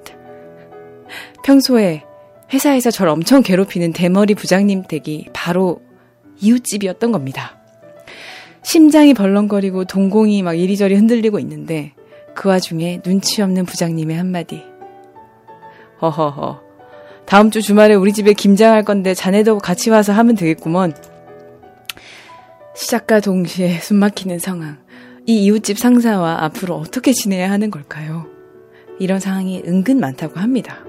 평소에 회사에서 저를 엄청 괴롭히는 대머리 부장님 댁이 바로 이웃집이었던 겁니다. 심장이 벌렁거리고 동공이 막 이리저리 흔들리고 있는데 그 와중에 눈치 없는 부장님의 한마디. 허허허. 다음 주 주말에 우리 집에 김장할 건데 자네도 같이 와서 하면 되겠구먼. 시작과 동시에 숨 막히는 상황. 이 이웃집 상사와 앞으로 어떻게 지내야 하는 걸까요? 이런 상황이 은근 많다고 합니다.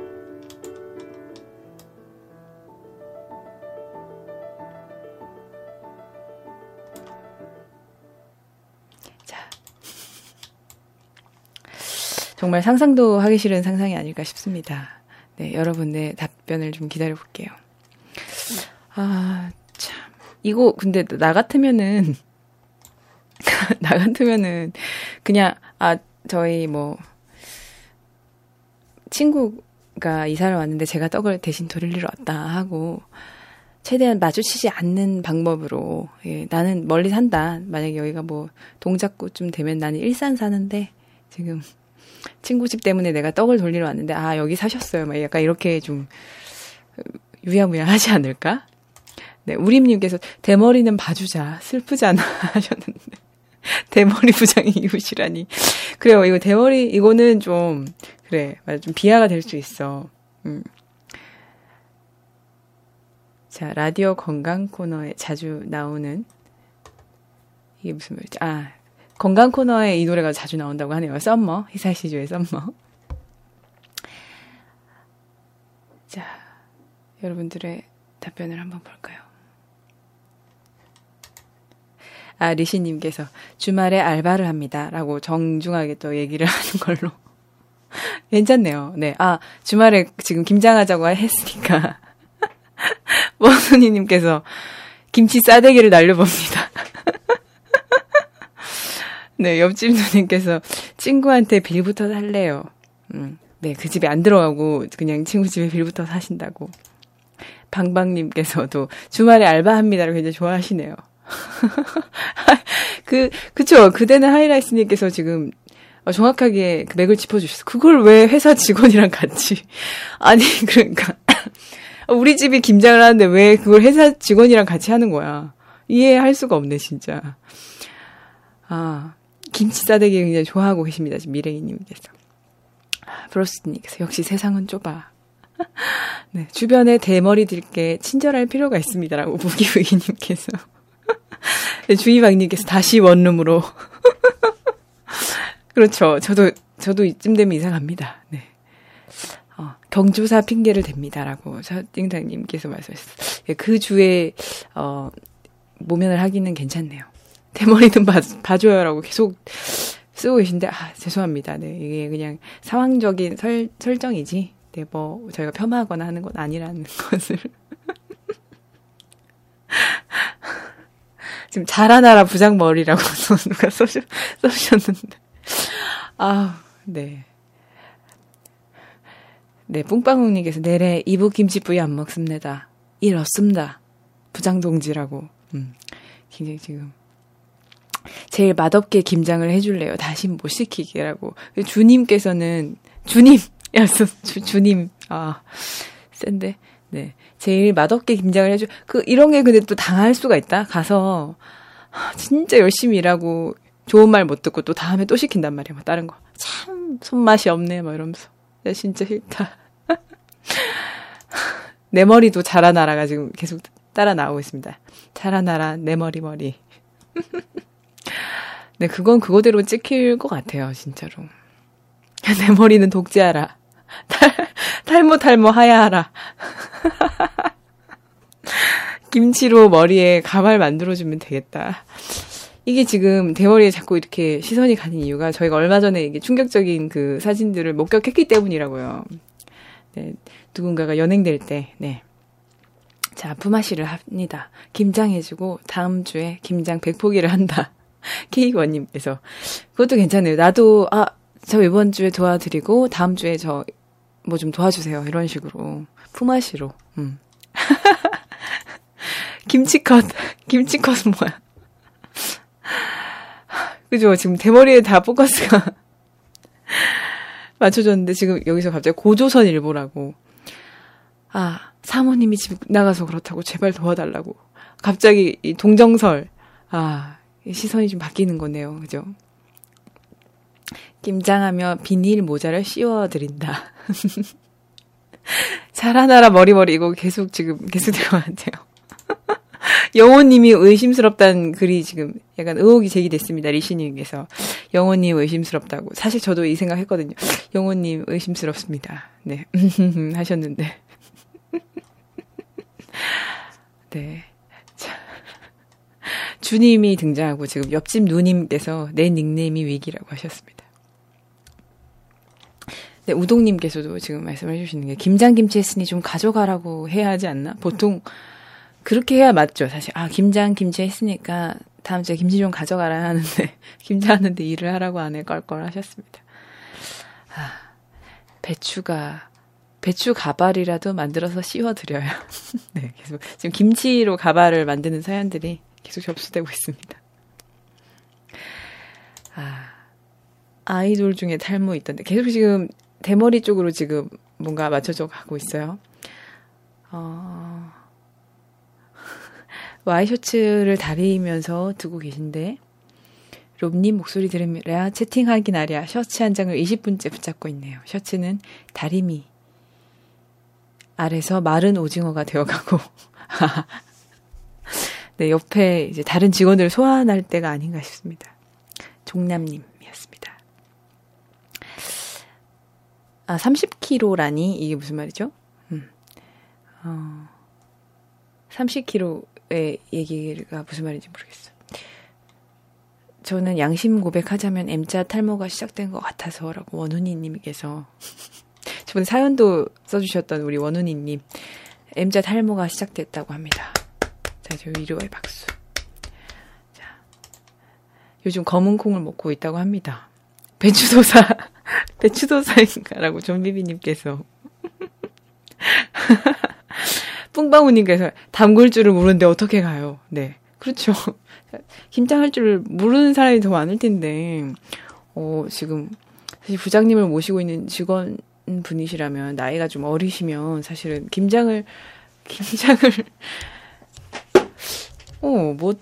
정말 상상도 하기 싫은 상상이 아닐까 싶습니다. 네, 여러분의 답변을 좀 기다려 볼게요. 아, 참. 이거, 근데 나 같으면은, 나 같으면은, 그냥, 아, 저희 뭐, 친구가 이사를 왔는데 제가 떡을 대신 돌리러 왔다 하고, 최대한 마주치지 않는 방법으로, 예, 나는 멀리 산다. 만약에 여기가 뭐, 동작구쯤 되면 나는 일산 사는데, 지금 친구 집 때문에 내가 떡을 돌리러 왔는데 아 여기 사셨어요. 막 약간 이렇게 좀 유야무야하지 않을까? 네, 우림님께서 대머리는 봐주자 슬프잖아 하셨는데 대머리 부장이 이웃이라니 그래요. 이거 대머리 이거는 좀 그래 맞아 좀 비하가 될 수 있어. 음. 자 라디오 건강 코너에 자주 나오는 이게 무슨 말이지? 아 건강 코너에 이 노래가 자주 나온다고 하네요. Summer, 히사이시 조의 Summer. 자, 여러분들의 답변을 한번 볼까요? 아, 리시님께서 주말에 알바를 합니다. 라고 정중하게 또 얘기를 하는 걸로. 괜찮네요. 네. 아, 주말에 지금 김장하자고 했으니까. 원순이님께서 김치 싸대기를 날려봅니다. 네, 옆집 누님께서 친구한테 빌부터 살래요. 음, 네, 그 집에 안 들어가고 그냥 친구 집에 빌부터 사신다고. 방방님께서도 주말에 알바합니다를 굉장히 좋아하시네요. 그, 그쵸. 그대는 하이라이스님께서 지금 어, 정확하게 그 맥을 짚어주셨어. 그걸 왜 회사 직원이랑 같이. 아니, 그러니까. 우리 집이 김장을 하는데 왜 그걸 회사 직원이랑 같이 하는 거야. 이해할 수가 없네, 진짜. 아, 김치 싸대기 굉장히 좋아하고 계십니다. 지금 미래이님께서. 브로스님께서 역시 세상은 좁아. 네, 주변에 대머리들께 친절할 필요가 있습니다라고 무기무기님께서. 네, 주희박님께서 다시 원룸으로. 그렇죠. 저도, 저도 이쯤 되면 이상합니다. 네. 어, 경조사 핑계를 댑니다라고 띵장님께서 말씀하셨어요. 네, 그 주에, 어, 모면을 하기는 괜찮네요. 대머리는 봐, 봐줘요라고 계속 쓰고 계신데, 아, 죄송합니다. 네, 이게 그냥 상황적인 설, 설정이지. 네, 뭐, 저희가 폄하하거나 하는 건 아니라는 것을. 지금 자라나라 부장머리라고 누가 써주, 써주셨는데. 아, 네. 네, 뿡빵웅님께서 내래 이부 김치뿌이 안 먹습니다. 일 없습니다. 부장동지라고. 음, 굉장히 지금 제일 맛없게 김장을 해줄래요. 다신 못 시키게라고. 주님께서는, 주님! 였어, 주, 주님. 아, 센데. 네. 제일 맛없게 김장을 해줘. 그, 이런 게 근데 또 당할 수가 있다? 가서, 진짜 열심히 일하고, 좋은 말 못 듣고 또 다음에 또 시킨단 말이야. 뭐 다른 거. 참, 손맛이 없네. 막 이러면서. 나 진짜 싫다. 내 머리도 자라나라가 지금 계속 따라 나오고 있습니다. 자라나라, 내 머리 머리. 네, 그건 그거대로 찍힐 것 같아요, 진짜로. 내 머리는 독재하라. 탈, 탈모 탈모 하야하라. 김치로 머리에 가발 만들어주면 되겠다. 이게 지금 대머리에 자꾸 이렇게 시선이 가는 이유가 저희가 얼마 전에 이게 충격적인 그 사진들을 목격했기 때문이라고요. 네, 누군가가 연행될 때, 네. 자, 부마시를 합니다. 김장해주고 다음 주에 김장 백포기를 한다. K1님께서. 그것도 괜찮네요. 나도, 아, 저 이번 주에 도와드리고, 다음 주에 저 뭐 좀 도와주세요. 이런 식으로. 품앗이로. 음. 김치컷. 김치컷은 뭐야? 그죠? 지금 대머리에 다 포커스가 맞춰졌는데 지금 여기서 갑자기 고조선 일보라고. 아, 사모님이 집 나가서 그렇다고 제발 도와달라고. 갑자기 이 동정설. 아, 시선이 좀 바뀌는 거네요. 그죠? 김장하며 비닐 모자를 씌워드린다. 잘하나라 머리머리 이거 계속 지금 계속 같아요. 영호님이 의심스럽다는 글이 지금 약간 의혹이 제기됐습니다. 리시님께서. 영호님 의심스럽다고. 사실 저도 이 생각 했거든요. 영호님 의심스럽습니다. 네. 하셨는데. 네. 자. 주님이 등장하고 지금 옆집 누님께서 내 닉네임이 위기라고 하셨습니다. 네, 우동님께서도 지금 말씀해 주시는 게 김장김치 했으니 좀 가져가라고 해야 하지 않나? 보통 그렇게 해야 맞죠, 사실. 아, 김장 김치 했으니까 다음 주에 김치 좀 가져가라 하는데 김장 하는데 일을 하라고 안 해 껄껄 하셨습니다. 아, 배추가 배추 가발이라도 만들어서 씌워 드려요. 네, 계속 지금 김치로 가발을 만드는 사연들이 계속 접수되고 있습니다. 아, 아이돌 중에 탈모 있던데 계속 지금 대머리 쪽으로 지금 뭔가 맞춰져 가고 있어요. 어, 와이셔츠를 다리면서 두고 계신데 롬님 목소리 들으랴 채팅하기 나랴 셔츠 한 장을 20분째 붙잡고 있네요. 셔츠는 다리미 아래서 마른 오징어가 되어가고 네 옆에 이제 다른 직원들을 소환할 때가 아닌가 싶습니다. 종남님이었습니다. 아 30kg라니 이게 무슨 말이죠? 음. 어, 30kg 의 얘기가 무슨 말인지 모르겠어. 저는 양심 고백하자면 M자 탈모가 시작된 것 같아서라고 원훈이님께서 저번에 사연도 써주셨던 우리 원훈이님 M자 탈모가 시작됐다고 합니다. 자, 저 위로의 박수. 자, 요즘 검은 콩을 먹고 있다고 합니다. 배추도사, 배추도사인가라고 존비비님께서. 뿡빵우님께서 담글 줄을 모르는데 어떻게 가요? 네. 그렇죠. 김장 할 줄을 모르는 사람이 더 많을 텐데, 어, 지금, 사실 부장님을 모시고 있는 직원 분이시라면, 나이가 좀 어리시면, 사실은 김장을, 김장을, 어, 뭐,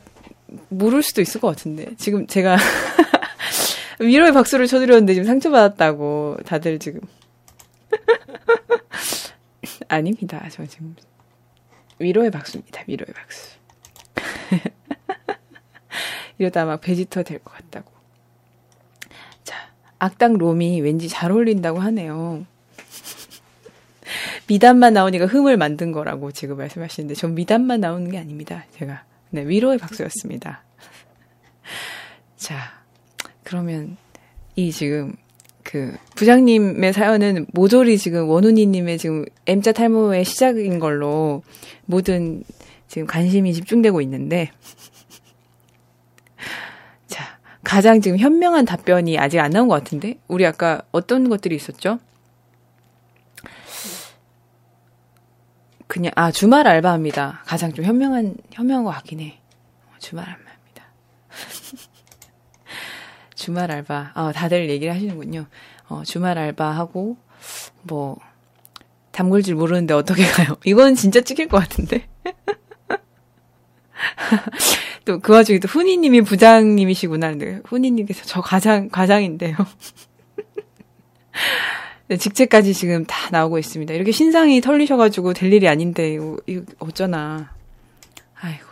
모를 수도 있을 것 같은데. 지금 제가, 위로의 박수를 쳐드렸는데 지금 상처받았다고, 다들 지금. 아닙니다. 저 지금 위로의 박수입니다. 위로의 박수. 이러다 막 베지터 될 것 같다고. 자, 악당 롬이 왠지 잘 어울린다고 하네요. 미담만 나오니까 흠을 만든 거라고 지금 말씀하시는데 전 미담만 나오는 게 아닙니다. 제가 네 위로의 박수였습니다. 자, 그러면 이 지금 그 부장님의 사연은 모조리 지금 원훈이님의 지금 M자 탈모의 시작인 걸로 모든 지금 관심이 집중되고 있는데 자 가장 지금 현명한 답변이 아직 안 나온 것 같은데 우리 아까 어떤 것들이 있었죠? 그냥 아 주말 알바합니다. 가장 좀 현명한 현명한 것 같긴 해. 주말 알바. 주말 알바, 아, 다들 얘기를 하시는군요. 어, 주말 알바하고, 뭐, 담글 줄 모르는데 어떻게 가요? 이건 진짜 찍힐 것 같은데? 또 그 와중에 또 훈이님이 부장님이시구나. 훈이님께서 저 과장, 과장인데요. 네, 직책까지 지금 다 나오고 있습니다. 이렇게 신상이 털리셔가지고 될 일이 아닌데, 이거, 이거 어쩌나. 아이고.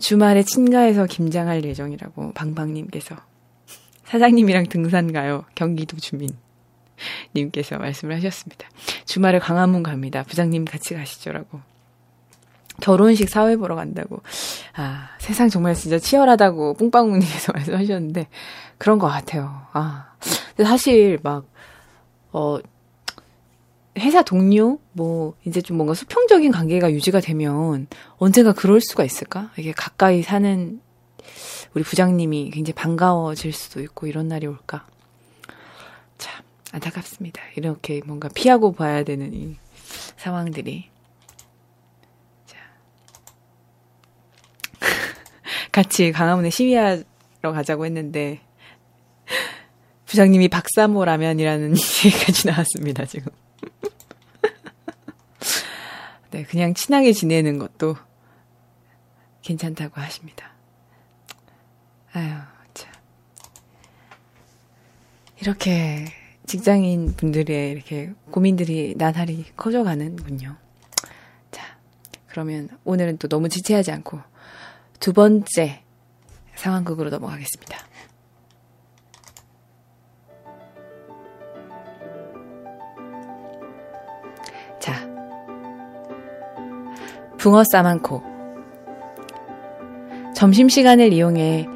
주말에 친가에서 김장할 예정이라고 방방님께서 사장님이랑 등산 가요. 경기도 주민. 님께서 말씀을 하셨습니다. 주말에 광화문 갑니다. 부장님 같이 가시죠라고. 결혼식 사회 보러 간다고. 아, 세상 정말 진짜 치열하다고 뿡빵님께서 말씀하셨는데, 그런 것 같아요. 아. 사실 막, 어, 회사 동료 뭐 이제 좀 뭔가 수평적인 관계가 유지가 되면 언제가 그럴 수가 있을까? 이게 가까이 사는 우리 부장님이 굉장히 반가워질 수도 있고 이런 날이 올까. 참, 안타깝습니다. 이렇게 뭔가 피하고 봐야 되는 이 상황들이. 자. 같이 강화문에 시위하러 가자고 했는데, 부장님이 박사모 라면이라는 얘기까지 나왔습니다, 지금. 네, 그냥 친하게 지내는 것도 괜찮다고 하십니다. 아유, 참. 이렇게 직장인 분들의 이렇게 고민들이 나날이 커져가는군요. 자, 그러면 오늘은 또 너무 지체하지 않고 두 번째 상황극으로 넘어가겠습니다. 붕어 싸만코. 점심시간을 이용해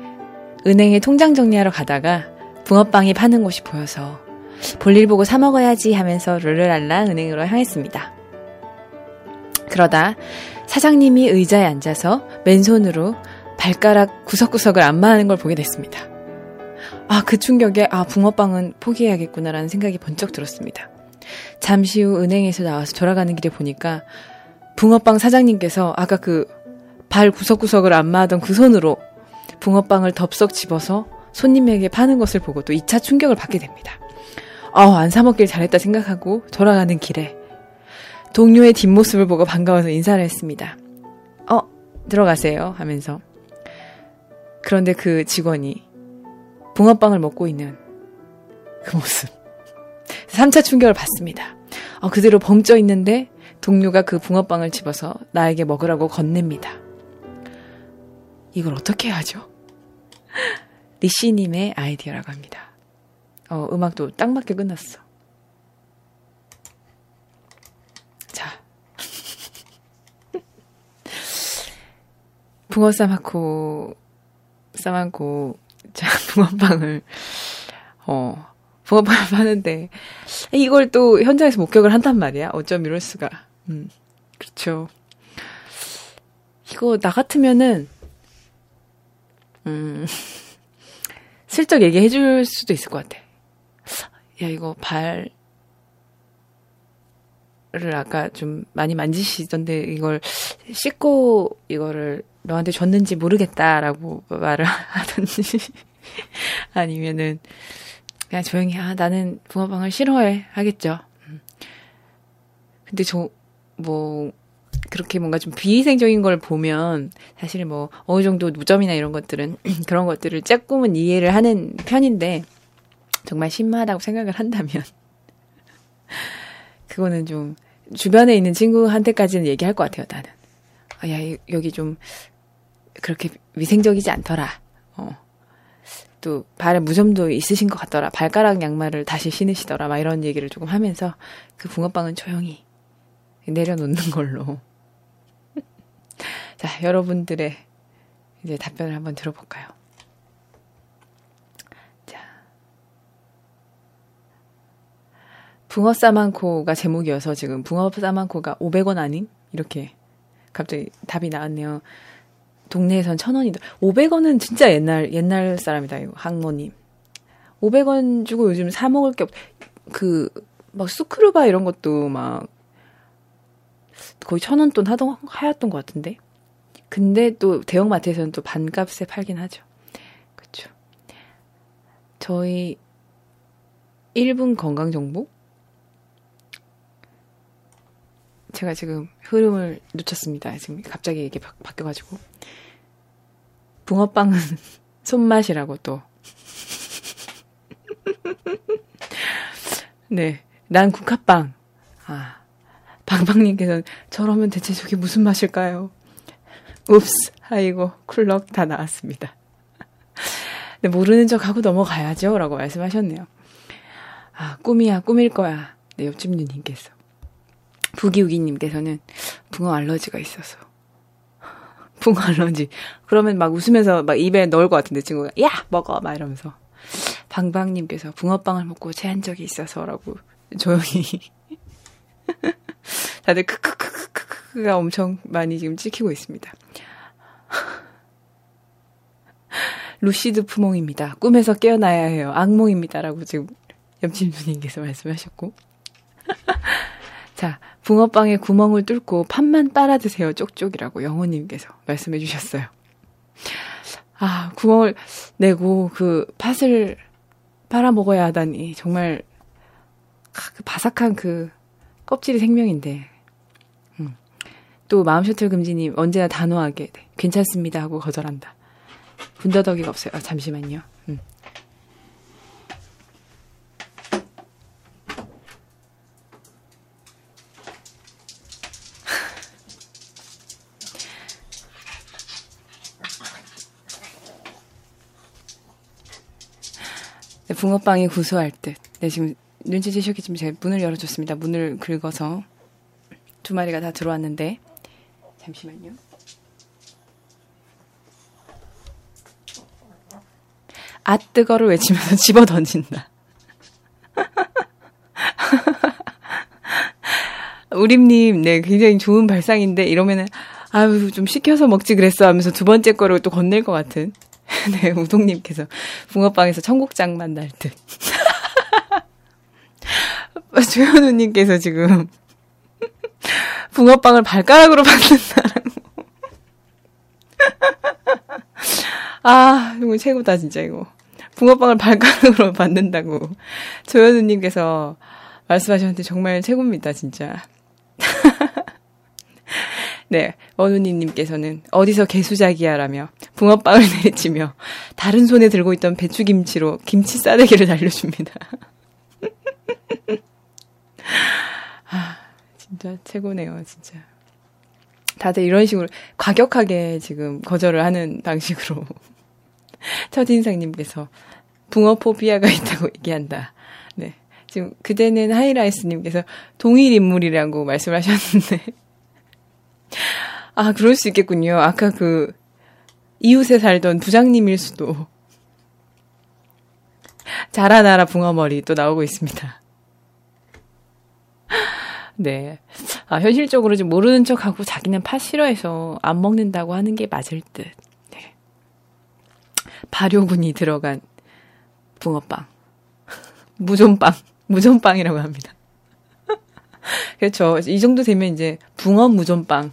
은행에 통장 정리하러 가다가 붕어빵이 파는 곳이 보여서 볼일 보고 사 먹어야지 하면서 르르랄라 은행으로 향했습니다. 그러다 사장님이 의자에 앉아서 맨손으로 발가락 구석구석을 안마하는 걸 보게 됐습니다. 아, 그 충격에, 아, 붕어빵은 포기해야겠구나라는 생각이 번쩍 들었습니다. 잠시 후 은행에서 나와서 돌아가는 길에 보니까 붕어빵 사장님께서 아까 그 발 구석구석을 안마하던 그 손으로 붕어빵을 덥석 집어서 손님에게 파는 것을 보고 또 2차 충격을 받게 됩니다. 어, 안 사먹길 잘했다 생각하고 돌아가는 길에 동료의 뒷모습을 보고 반가워서 인사를 했습니다. 어, 들어가세요 하면서. 그런데 그 직원이 붕어빵을 먹고 있는 그 모습. 3차 충격을 받습니다. 어, 그대로 벙쪄 있는데 동료가 그 붕어빵을 집어서 나에게 먹으라고 건넵니다. 이걸 어떻게 하죠? 리씨님의 아이디어라고 합니다. 어, 음악도 딱 맞게 끝났어. 자. 붕어 싸마코, 싸만코, 자, 붕어빵을, 어, 붕어빵을 파는데, 이걸 또 현장에서 목격을 한단 말이야. 어쩜 이럴 수가. 음, 그렇죠. 이거 나 같으면은, 음, 슬쩍 얘기해 줄 수도 있을 것 같아. 야, 이거 발을 아까 좀 많이 만지시던데 이걸 씻고 이거를 너한테 줬는지 모르겠다라고 말을 하든지 아니면은 그냥 조용히 아 나는 붕어빵을 싫어해 하겠죠. 음. 근데 저 뭐 그렇게 뭔가 좀 비위생적인 걸 보면 사실 뭐 어느 정도 무점이나 이런 것들은 그런 것들을 조금은 이해를 하는 편인데 정말 심하다고 생각을 한다면 그거는 좀 주변에 있는 친구한테까지는 얘기할 것 같아요. 나는 아, 야 여기 좀 그렇게 위생적이지 않더라. 어. 또 발에 무좀도 있으신 것 같더라. 발가락 양말을 다시 신으시더라. 막 이런 얘기를 조금 하면서 그 붕어빵은 조용히 내려놓는 걸로. 자, 여러분들의 이제 답변을 한번 들어볼까요? 자. 붕어 싸만코가 제목이어서 지금 붕어 싸만코가 500원 아님? 이렇게 갑자기 답이 나왔네요. 동네에선 천 원이다. 500원은 진짜 옛날, 옛날 사람이다, 이거, 항모님. 500원 주고 요즘 사먹을 게 없, 그, 막 수크루바 이런 것도 막, 거의 천 원 돈 하던, 하였던 것 같은데. 근데 또 대형마트에서는 또 반값에 팔긴 하죠. 그쵸. 저희 1분 건강 정보? 제가 지금 흐름을 놓쳤습니다. 지금 갑자기 이게 바, 바뀌어가지고. 붕어빵은 손맛이라고 또. 네. 난 국화빵. 아. 방방님께서는 저러면 대체 저게 무슨 맛일까요? 읍스. 아이고, 쿨럭 다 나왔습니다. 네, 모르는 척 하고 넘어가야죠. 라고 말씀하셨네요. 아, 꿈이야, 꿈일 거야. 네, 옆집 누님께서. 부기우기님께서는 붕어 알러지가 있어서. 붕어 알러지. 그러면 막 웃으면서 막 입에 넣을 것 같은데 친구가 야 먹어 막 이러면서 방방님께서 붕어빵을 먹고 체한 적이 있어서라고 조용히 다들 크크크크크크가 엄청 많이 지금 찍히고 있습니다. 루시드 푸몽입니다. 꿈에서 깨어나야 해요. 악몽입니다라고 지금 염치누님께서 말씀하셨고. 자, 붕어빵에 구멍을 뚫고 팥만 따라 드세요. 쪽쪽이라고 영호님께서 말씀해 주셨어요. 아, 구멍을 내고 그 팥을 빨아 먹어야 하다니 정말 그 바삭한 그 껍질이 생명인데. 음. 또 마음 셔틀 금지님 언제나 단호하게 네, 괜찮습니다 하고 거절한다. 군더더기가 없어요. 아, 잠시만요. 음. 네, 붕어빵이 구수할 듯. 네, 지금 눈치채셨겠지만 제가 문을 열어줬습니다. 문을 긁어서 두 마리가 다 들어왔는데 잠시만요. 아 뜨거를 외치면서 집어 던진다. 우림님, 네, 굉장히 좋은 발상인데 이러면은 아유 좀 시켜서 먹지 그랬어 하면서 두 번째 거를 또 건넬 것 같은. 네, 우동님께서 붕어빵에서 청국장 만날 듯. 조현우님께서 지금 붕어빵을 발가락으로 받는다라고. 아, 정말 최고다, 진짜, 이거. 붕어빵을 발가락으로 받는다고. 조현우님께서 말씀하셨는데 정말 최고입니다, 진짜. 네, 원우니님께서는 어디서 개수작이야라며 붕어빵을 내리치며 다른 손에 들고 있던 배추김치로 김치 싸대기를 날려줍니다. 아, 진짜 최고네요, 진짜. 다들 이런 식으로 과격하게 지금 거절을 하는 방식으로 첫인상님께서 붕어포비아가 있다고 얘기한다. 네. 지금 그대는 하이라이스님께서 동일 인물이라고 말씀하셨는데 아 그럴 수 있겠군요. 아까 그 이웃에 살던 부장님일 수도 자라나라 붕어머리 또 나오고 있습니다. 네. 아, 현실적으로 좀 모르는 척하고 자기는 팥 싫어해서 안 먹는다고 하는 게 맞을 듯. 네. 발효군이 들어간 붕어빵. 무좀빵. 무좀빵이라고 합니다. 그렇죠. 이 정도 되면 이제 붕어 무좀빵.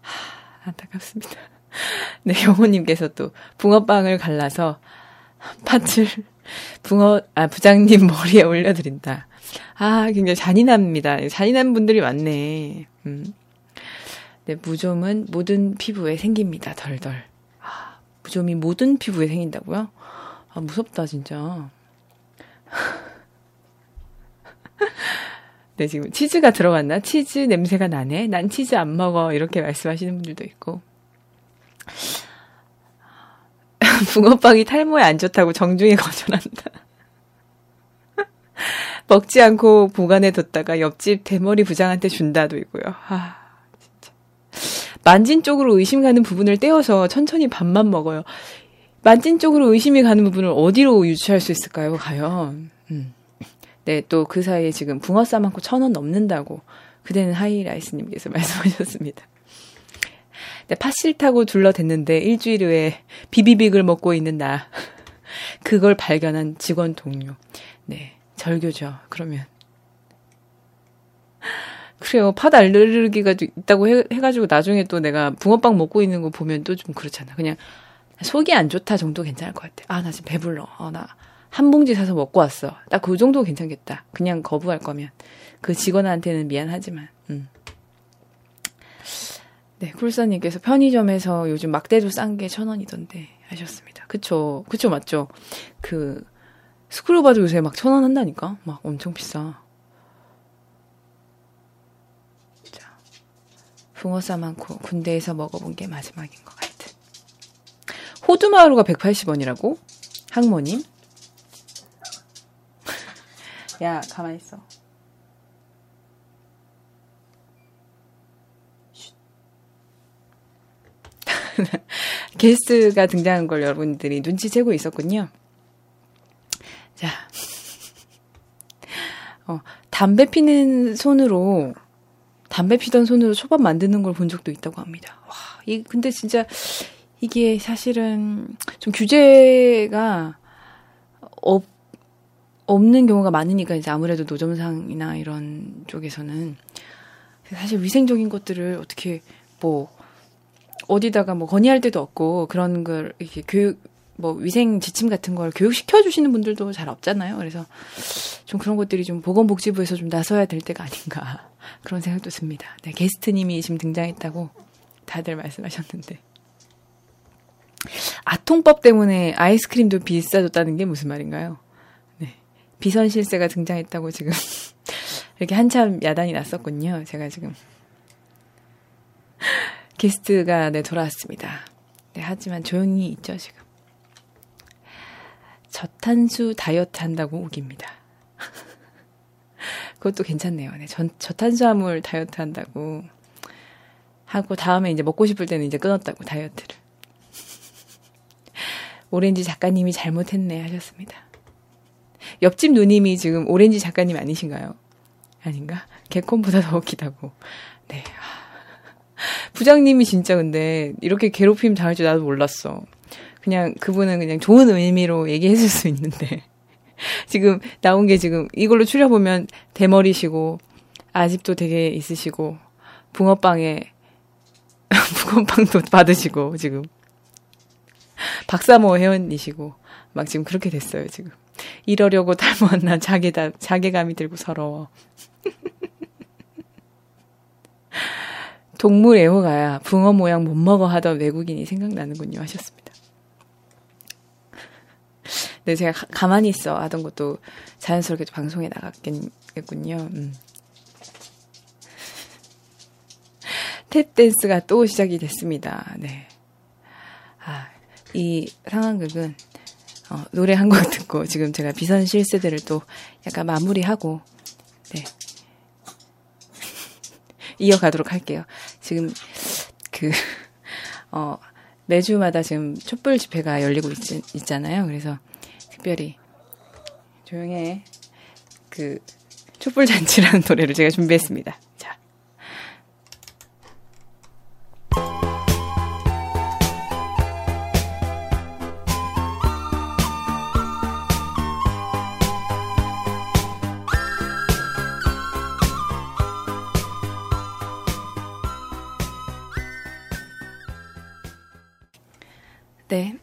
하, 안타깝습니다. 네, 영호님께서 또 붕어빵을 갈라서 팥을 붕어, 아, 부장님 머리에 올려드린다. 아, 굉장히 잔인합니다. 잔인한 분들이 많네. 음. 네, 무좀은 모든 피부에 생깁니다. 덜덜. 아, 무좀이 모든 피부에 생긴다고요? 아, 무섭다, 진짜. 네, 지금 치즈가 들어갔나? 치즈 냄새가 나네? 난 치즈 안 먹어. 이렇게 말씀하시는 분들도 있고. 붕어빵이 탈모에 안 좋다고 정중히 거절한다. 먹지 않고 보관해 뒀다가 옆집 대머리 부장한테 준다도 있고요. 아, 진짜. 만진 쪽으로 의심 가는 부분을 떼어서 천천히 밥만 먹어요. 만진 쪽으로 의심이 가는 부분을 어디로 유추할 수 있을까요, 과연? 음. 네, 또 그 사이에 지금 붕어 싸만고 천 원 넘는다고 그대는 하이라이스님께서 말씀하셨습니다. 네, 팥 싫다고 둘러댔는데 일주일 후에 비비빅을 먹고 있는 나. 그걸 발견한 직원 동료. 네, 절교죠. 그러면. 그래요. 팥 알레르기가 있다고 해, 해가지고 나중에 또 내가 붕어빵 먹고 있는 거 보면 또 좀 그렇잖아. 그냥 속이 안 좋다 정도 괜찮을 것 같아. 아, 나 지금 배불러. 어, 나 한 봉지 사서 먹고 왔어. 딱그 정도 괜찮겠다. 그냥 거부할 거면. 그 직원한테는 미안하지만, 음. 네, 쿨사님께서 편의점에서 요즘 막대도 싼 게 천 원이던데 하셨습니다. 그쵸. 그쵸, 맞죠. 그, 스크류바도 요새 막 천 원 한다니까? 막 엄청 비싸. 자, 붕어싸 많고 군대에서 먹어본 게 마지막인 것 같아. 호두마루가 180원이라고? 항모님? 야, 가만히 있어. 게스트가 등장한 걸 여러분들이 눈치채고 있었군요. 자. 어, 담배 피는 손으로, 담배 피던 손으로 초밥 만드는 걸 본 적도 있다고 합니다. 와, 이, 근데 진짜, 이게 사실은 좀 규제가 없, 없는 경우가 많으니까 이제 아무래도 노점상이나 이런 쪽에서는 사실 위생적인 것들을 어떻게 뭐 어디다가 뭐 건의할 데도 없고 그런 걸 이렇게 교육 뭐 위생 지침 같은 걸 교육시켜 주시는 분들도 잘 없잖아요. 그래서 좀 그런 것들이 좀 보건복지부에서 좀 나서야 될 때가 아닌가 그런 생각도 듭니다. 네, 게스트님이 지금 등장했다고 다들 말씀하셨는데 아통법 때문에 아이스크림도 비싸졌다는 게 무슨 말인가요? 네, 비선 실세가 등장했다고 지금 이렇게 한참 야단이 났었군요. 제가 지금 게스트가 네 돌아왔습니다. 네, 하지만 조용히 있죠 지금. 저탄수 다이어트 한다고 오깁니다. 그것도 괜찮네요. 네, 전, 저탄수화물 다이어트 한다고 하고 다음에 이제 먹고 싶을 때는 이제 끊었다고 다이어트를. 오렌지 작가님이 잘못했네 하셨습니다. 옆집 누님이 지금 오렌지 작가님 아니신가요? 아닌가? 개콘보다 더 웃기다고. 네. 부장님이 진짜 근데 이렇게 괴롭힘 당할 줄 나도 몰랐어. 그냥 그분은 그냥 좋은 의미로 얘기했을 수 있는데. 지금 나온 게 지금 이걸로 추려보면 대머리시고, 아직도 되게 있으시고, 붕어빵에, 붕어빵도 받으시고, 지금. 박사모 회원이시고, 막 지금 그렇게 됐어요, 지금. 이러려고 닮았나 자괴다, 자괴감이 들고 서러워. 동물 애호가야 붕어 모양 못 먹어 하던 외국인이 생각나는군요 하셨습니다. 네, 제가 가, 만히 있어 하던 것도 자연스럽게 방송에 나갔겠군요. 음. 탭댄스가 또 시작이 됐습니다. 네. 아, 이 상황극은 어, 노래 한 곡 듣고 지금 제가 비선 실세들을 또 약간 마무리하고 네. 이어가도록 할게요. 지금 그 어, 매주마다 지금 촛불 집회가 열리고 있, 있잖아요. 그래서 특별히 조용해 그 촛불 잔치라는 노래를 제가 준비했습니다. 네.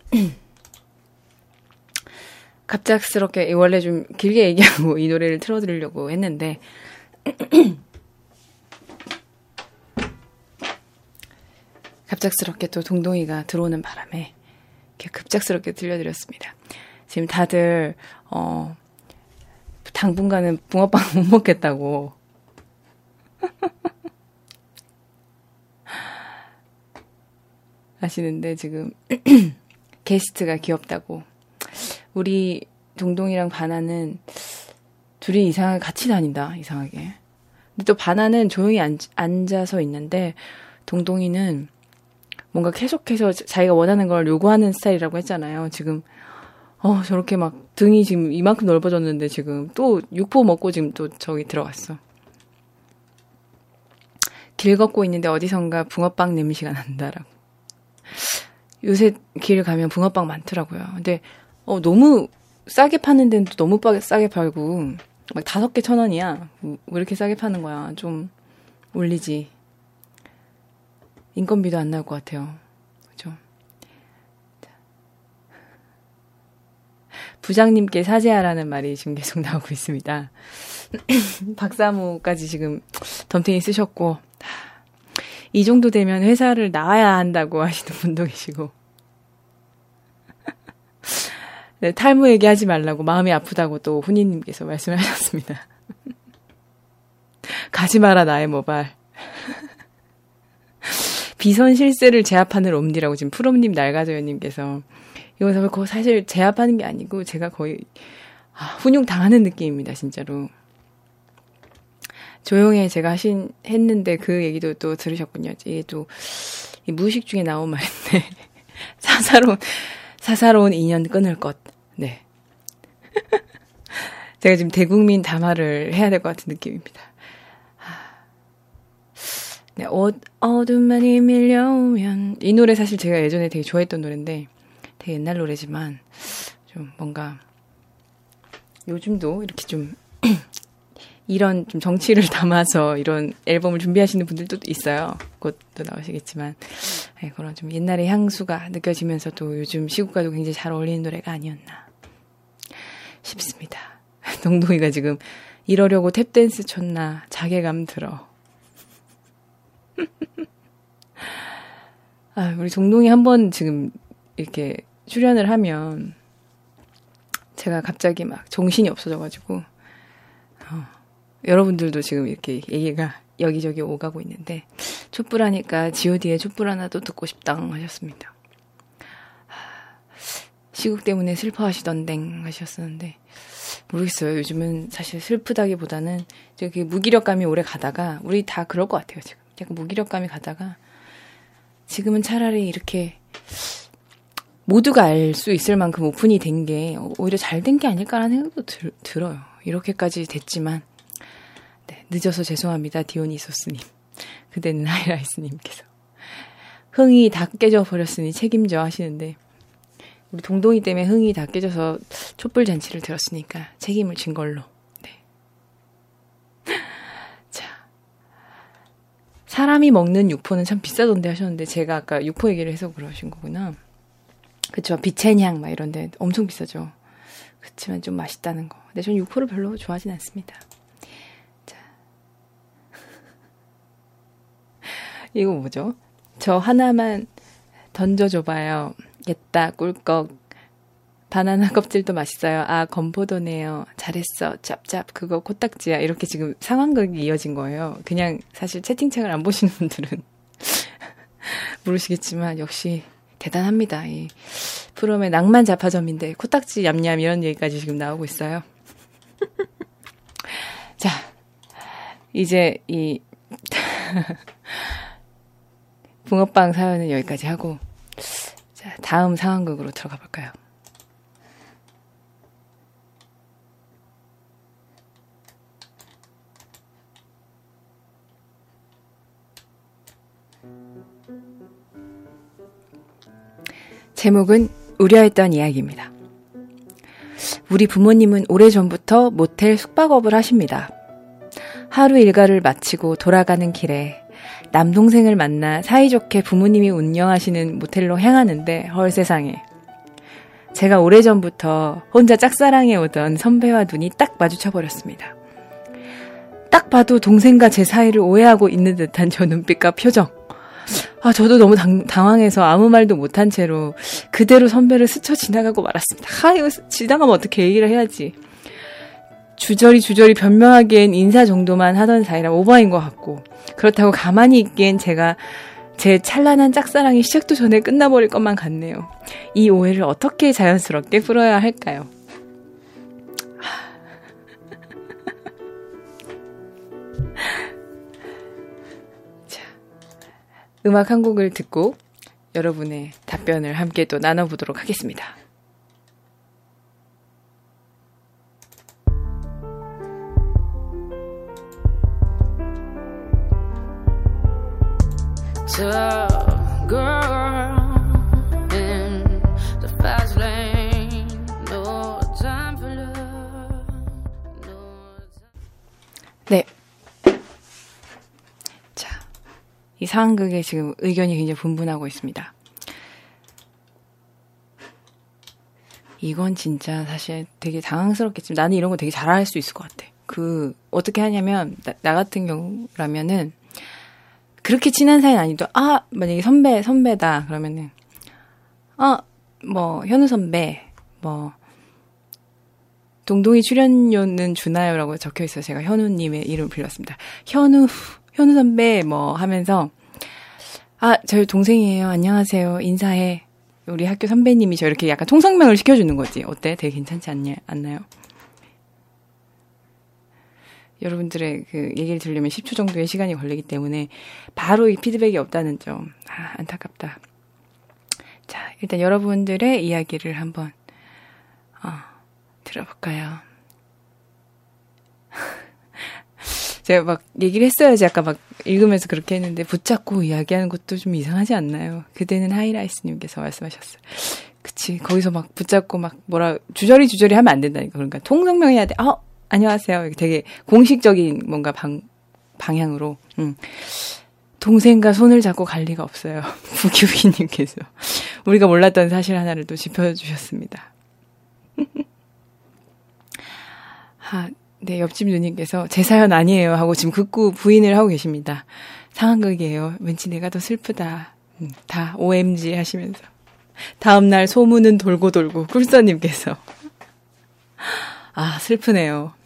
갑작스럽게 원래 좀 길게 얘기하고 이 노래를 틀어드리려고 했는데 갑작스럽게 또 동동이가 들어오는 바람에 이렇게 급작스럽게 들려드렸습니다. 지금 다들 어 당분간은 붕어빵 못 먹겠다고 하시는데 지금 게스트가 귀엽다고. 우리 동동이랑 바나는 둘이 이상하게 같이 다닌다, 이상하게. 근데 또 바나는 조용히 앉, 앉아서 있는데, 동동이는 뭔가 계속해서 자기가 원하는 걸 요구하는 스타일이라고 했잖아요. 지금, 어, 저렇게 막 등이 지금 이만큼 넓어졌는데 지금 또 육포 먹고 지금 또 저기 들어갔어. 길 걷고 있는데 어디선가 붕어빵 냄새가 난다라고. 요새 길 가면 붕어빵 많더라고요. 근데 어 너무 싸게 파는 데는 또 너무 싸게 팔고 막 다섯 개 천 원이야. 왜 이렇게 싸게 파는 거야? 좀 올리지. 인건비도 안 나올 것 같아요. 그죠? 부장님께 사죄하라는 말이 지금 계속 나오고 있습니다. 박사모까지 지금 덤탱이 쓰셨고 이 정도 되면 회사를 나와야 한다고 하시는 분도 계시고. 네, 탈모 얘기하지 말라고 마음이 아프다고 또 훈이님께서 말씀하셨습니다. 가지 마라 나의 모발. 비선 실세를 제압하는 옴디라고 지금 프롬님 날가져요님께서 이거 거 사실 제압하는 게 아니고 제가 거의 아, 훈용 당하는 느낌입니다 진짜로. 조용해 제가 하신 했는데 그 얘기도 또 들으셨군요. 이게 또 무의식 중에 나온 말인데 사사로운 사사로운 인연 끊을 것. 네. 제가 지금 대국민 담화를 해야 될 것 같은 느낌입니다. 네, 어, 어둠만이 밀려오면 이 노래 사실 제가 예전에 되게 좋아했던 노래인데 되게 옛날 노래지만 좀 뭔가 요즘도 이렇게 좀 이런 좀 정치를 담아서 이런 앨범을 준비하시는 분들도 있어요. 곧또 나오시겠지만 네, 그런 좀 옛날의 향수가 느껴지면서 또 요즘 시국과도 굉장히 잘 어울리는 노래가 아니었나 싶습니다. 동동이가 지금 이러려고 탭댄스 쳤나 자괴감 들어. 아, 우리 동동이 한번 지금 이렇게 출연을 하면 제가 갑자기 막 정신이 없어져가지고 어, 여러분들도 지금 이렇게 얘기가 여기저기 오가고 있는데 촛불하니까 G.O.D의 촛불 하나도 듣고 싶다 하셨습니다. 시국 때문에 슬퍼하시던댕 하셨었는데 모르겠어요. 요즘은 사실 슬프다기보다는 저기 무기력감이 오래 가다가 우리 다 그럴 것 같아요. 지금 약간 무기력감이 가다가 지금은 차라리 이렇게 모두가 알 수 있을 만큼 오픈이 된 게 오히려 잘 된 게 아닐까라는 생각도 들, 들어요. 이렇게까지 됐지만 네, 늦어서 죄송합니다. 디오니소스님. 그대는 하이라이스님께서 흥이 다 깨져 버렸으니 책임져 하시는데 우리 동동이 때문에 흥이 다 깨져서 촛불 잔치를 들었으니까 책임을 진 걸로. 네. 자. 사람이 먹는 육포는 참 비싸던데 하셨는데 제가 아까 육포 얘기를 해서 그러신 거구나. 그쵸. 비첸향 막 이런데 엄청 비싸죠. 그렇지만 좀 맛있다는 거. 근데 전 육포를 별로 좋아하진 않습니다. 자. 이거 뭐죠? 저 하나만 던져줘봐요. 겠다, 꿀꺽. 바나나 껍질도 맛있어요. 아, 건포도네요. 잘했어. 짭짭. 그거 코딱지야. 이렇게 지금 상황극이 이어진 거예요. 그냥 사실 채팅창을 안 보시는 분들은 모르시겠지만 역시 대단합니다. 이 프롬의 낭만 자파점인데 코딱지 얌얌 이런 얘기까지 지금 나오고 있어요. 자, 이제 이 붕어빵 사연은 여기까지 하고 자, 다음 상황극으로 들어가 볼까요? 제목은 우려했던 이야기입니다. 우리 부모님은 오래전부터 모텔 숙박업을 하십니다. 하루 일과를 마치고 돌아가는 길에 남동생을 만나 사이좋게 부모님이 운영하시는 모텔로 향하는데 헐 세상에. 제가 오래전부터 혼자 짝사랑해 오던 선배와 눈이 딱 마주쳐 버렸습니다. 딱 봐도 동생과 제 사이를 오해하고 있는 듯한 저 눈빛과 표정. 아, 저도 너무 당, 당황해서 아무 말도 못한 채로 그대로 선배를 스쳐 지나가고 말았습니다. 아, 이거 지나가면 어떻게 얘기를 해야지. 주저리 주저리 변명하기엔 인사 정도만 하던 사이라 오버인 것 같고 그렇다고 가만히 있기엔 제가 제 찬란한 짝사랑이 시작도 전에 끝나버릴 것만 같네요. 이 오해를 어떻게 자연스럽게 풀어야 할까요? 자, 음악 한 곡을 듣고 여러분의 답변을 함께 또 나눠보도록 하겠습니다. 네. 자, 이 상황극에 지금 의견이 굉장히 분분하고 있습니다. 이건 진짜 사실 되게 당황스럽겠지만 나는 이런 거 되게 잘할 수 있을 것 같아. 그 어떻게 하냐면 나, 나 같은 경우라면은 그렇게 친한 사이는 아니도 아 만약에 선배 선배다 그러면은 아뭐 현우 선배 뭐 동동이 출연료는 주나요라고 적혀 있어요. 제가 현우님의 이름을 불렀습니다. 현우 현우 선배 뭐 하면서 아 저희 동생이에요. 안녕하세요. 인사해. 우리 학교 선배님이 저 이렇게 약간 통성명을 시켜주는 거지. 어때? 되게 괜찮지 않냐, 않나요? 여러분들의 그 얘기를 들으려면 10초 정도의 시간이 걸리기 때문에 바로 이 피드백이 없다는 점, 아, 안타깝다. 자, 일단 여러분들의 이야기를 한번, 어, 들어볼까요? 제가 막 얘기를 했어야지 아까 막 읽으면서 그렇게 했는데 붙잡고 이야기하는 것도 좀 이상하지 않나요? 그대는 하이라이스님께서 말씀하셨어요. 그치 거기서 막 붙잡고 막 뭐라 주저리 주저리 하면 안 된다니까 그러니까 통성명해야 돼. 어 안녕하세요. 되게 공식적인 뭔가 방 방향으로. 음. 동생과 손을 잡고 갈 리가 없어요. 부기부기님께서 우리가 몰랐던 사실 하나를 또 짚어주셨습니다. 아, 네, 옆집 누님께서 제 사연 아니에요 하고 지금 극구 부인을 하고 계십니다. 상황극이에요. 왠지 내가 더 슬프다. 음, 다 OMG 하시면서. 다음날 소문은 돌고 돌고 꿀서님께서 아 슬프네요.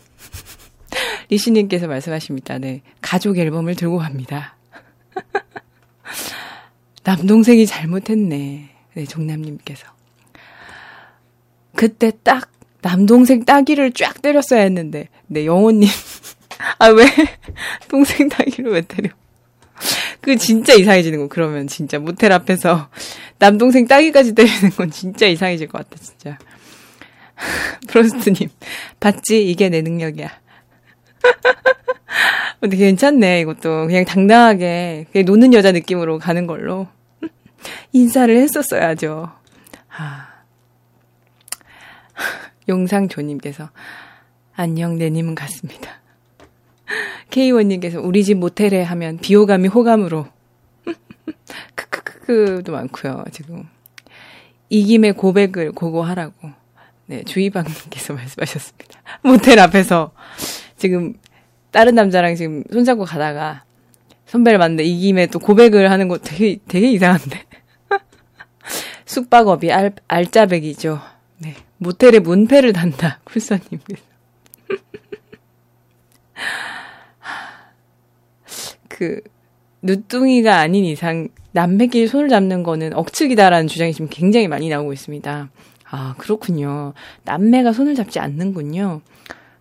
리시님께서 말씀하십니다. 네, 가족 앨범을 들고 갑니다. 남동생이 잘못했네. 네, 종남님께서. 그때 딱 남동생 따기를 쫙 때렸어야 했는데, 네, 영호님. 아, 왜? 동생 따기를 왜 때려? 그 진짜 이상해지는 거, 그러면 진짜. 모텔 앞에서 남동생 따기까지 때리는 건 진짜 이상해질 것 같아, 진짜. 프로스트님, 봤지? 이게 내 능력이야. 근데 괜찮네, 이것도. 그냥 당당하게, 그냥 노는 여자 느낌으로 가는 걸로. 인사를 했었어야죠. 아. 용상조님께서, 안녕, 내님은 같습니다. K1님께서, 우리 집 모텔에 하면 비호감이 호감으로. 크크크크도 많고요 지금. 이김의 고백을 고고하라고. 네, 주희방님께서 말씀하셨습니다. 모텔 앞에서 지금 다른 남자랑 지금 손잡고 가다가 선배를 만났는데 이 김에 또 고백을 하는 거 되게, 되게 이상한데. 숙박업이 알, 알짜배기죠. 네. 모텔에 문패를 단다. 쿨서님께서. 그, 누뚱이가 아닌 이상 남매끼리 손을 잡는 거는 억측이다라는 주장이 지금 굉장히 많이 나오고 있습니다. 아, 그렇군요. 남매가 손을 잡지 않는군요.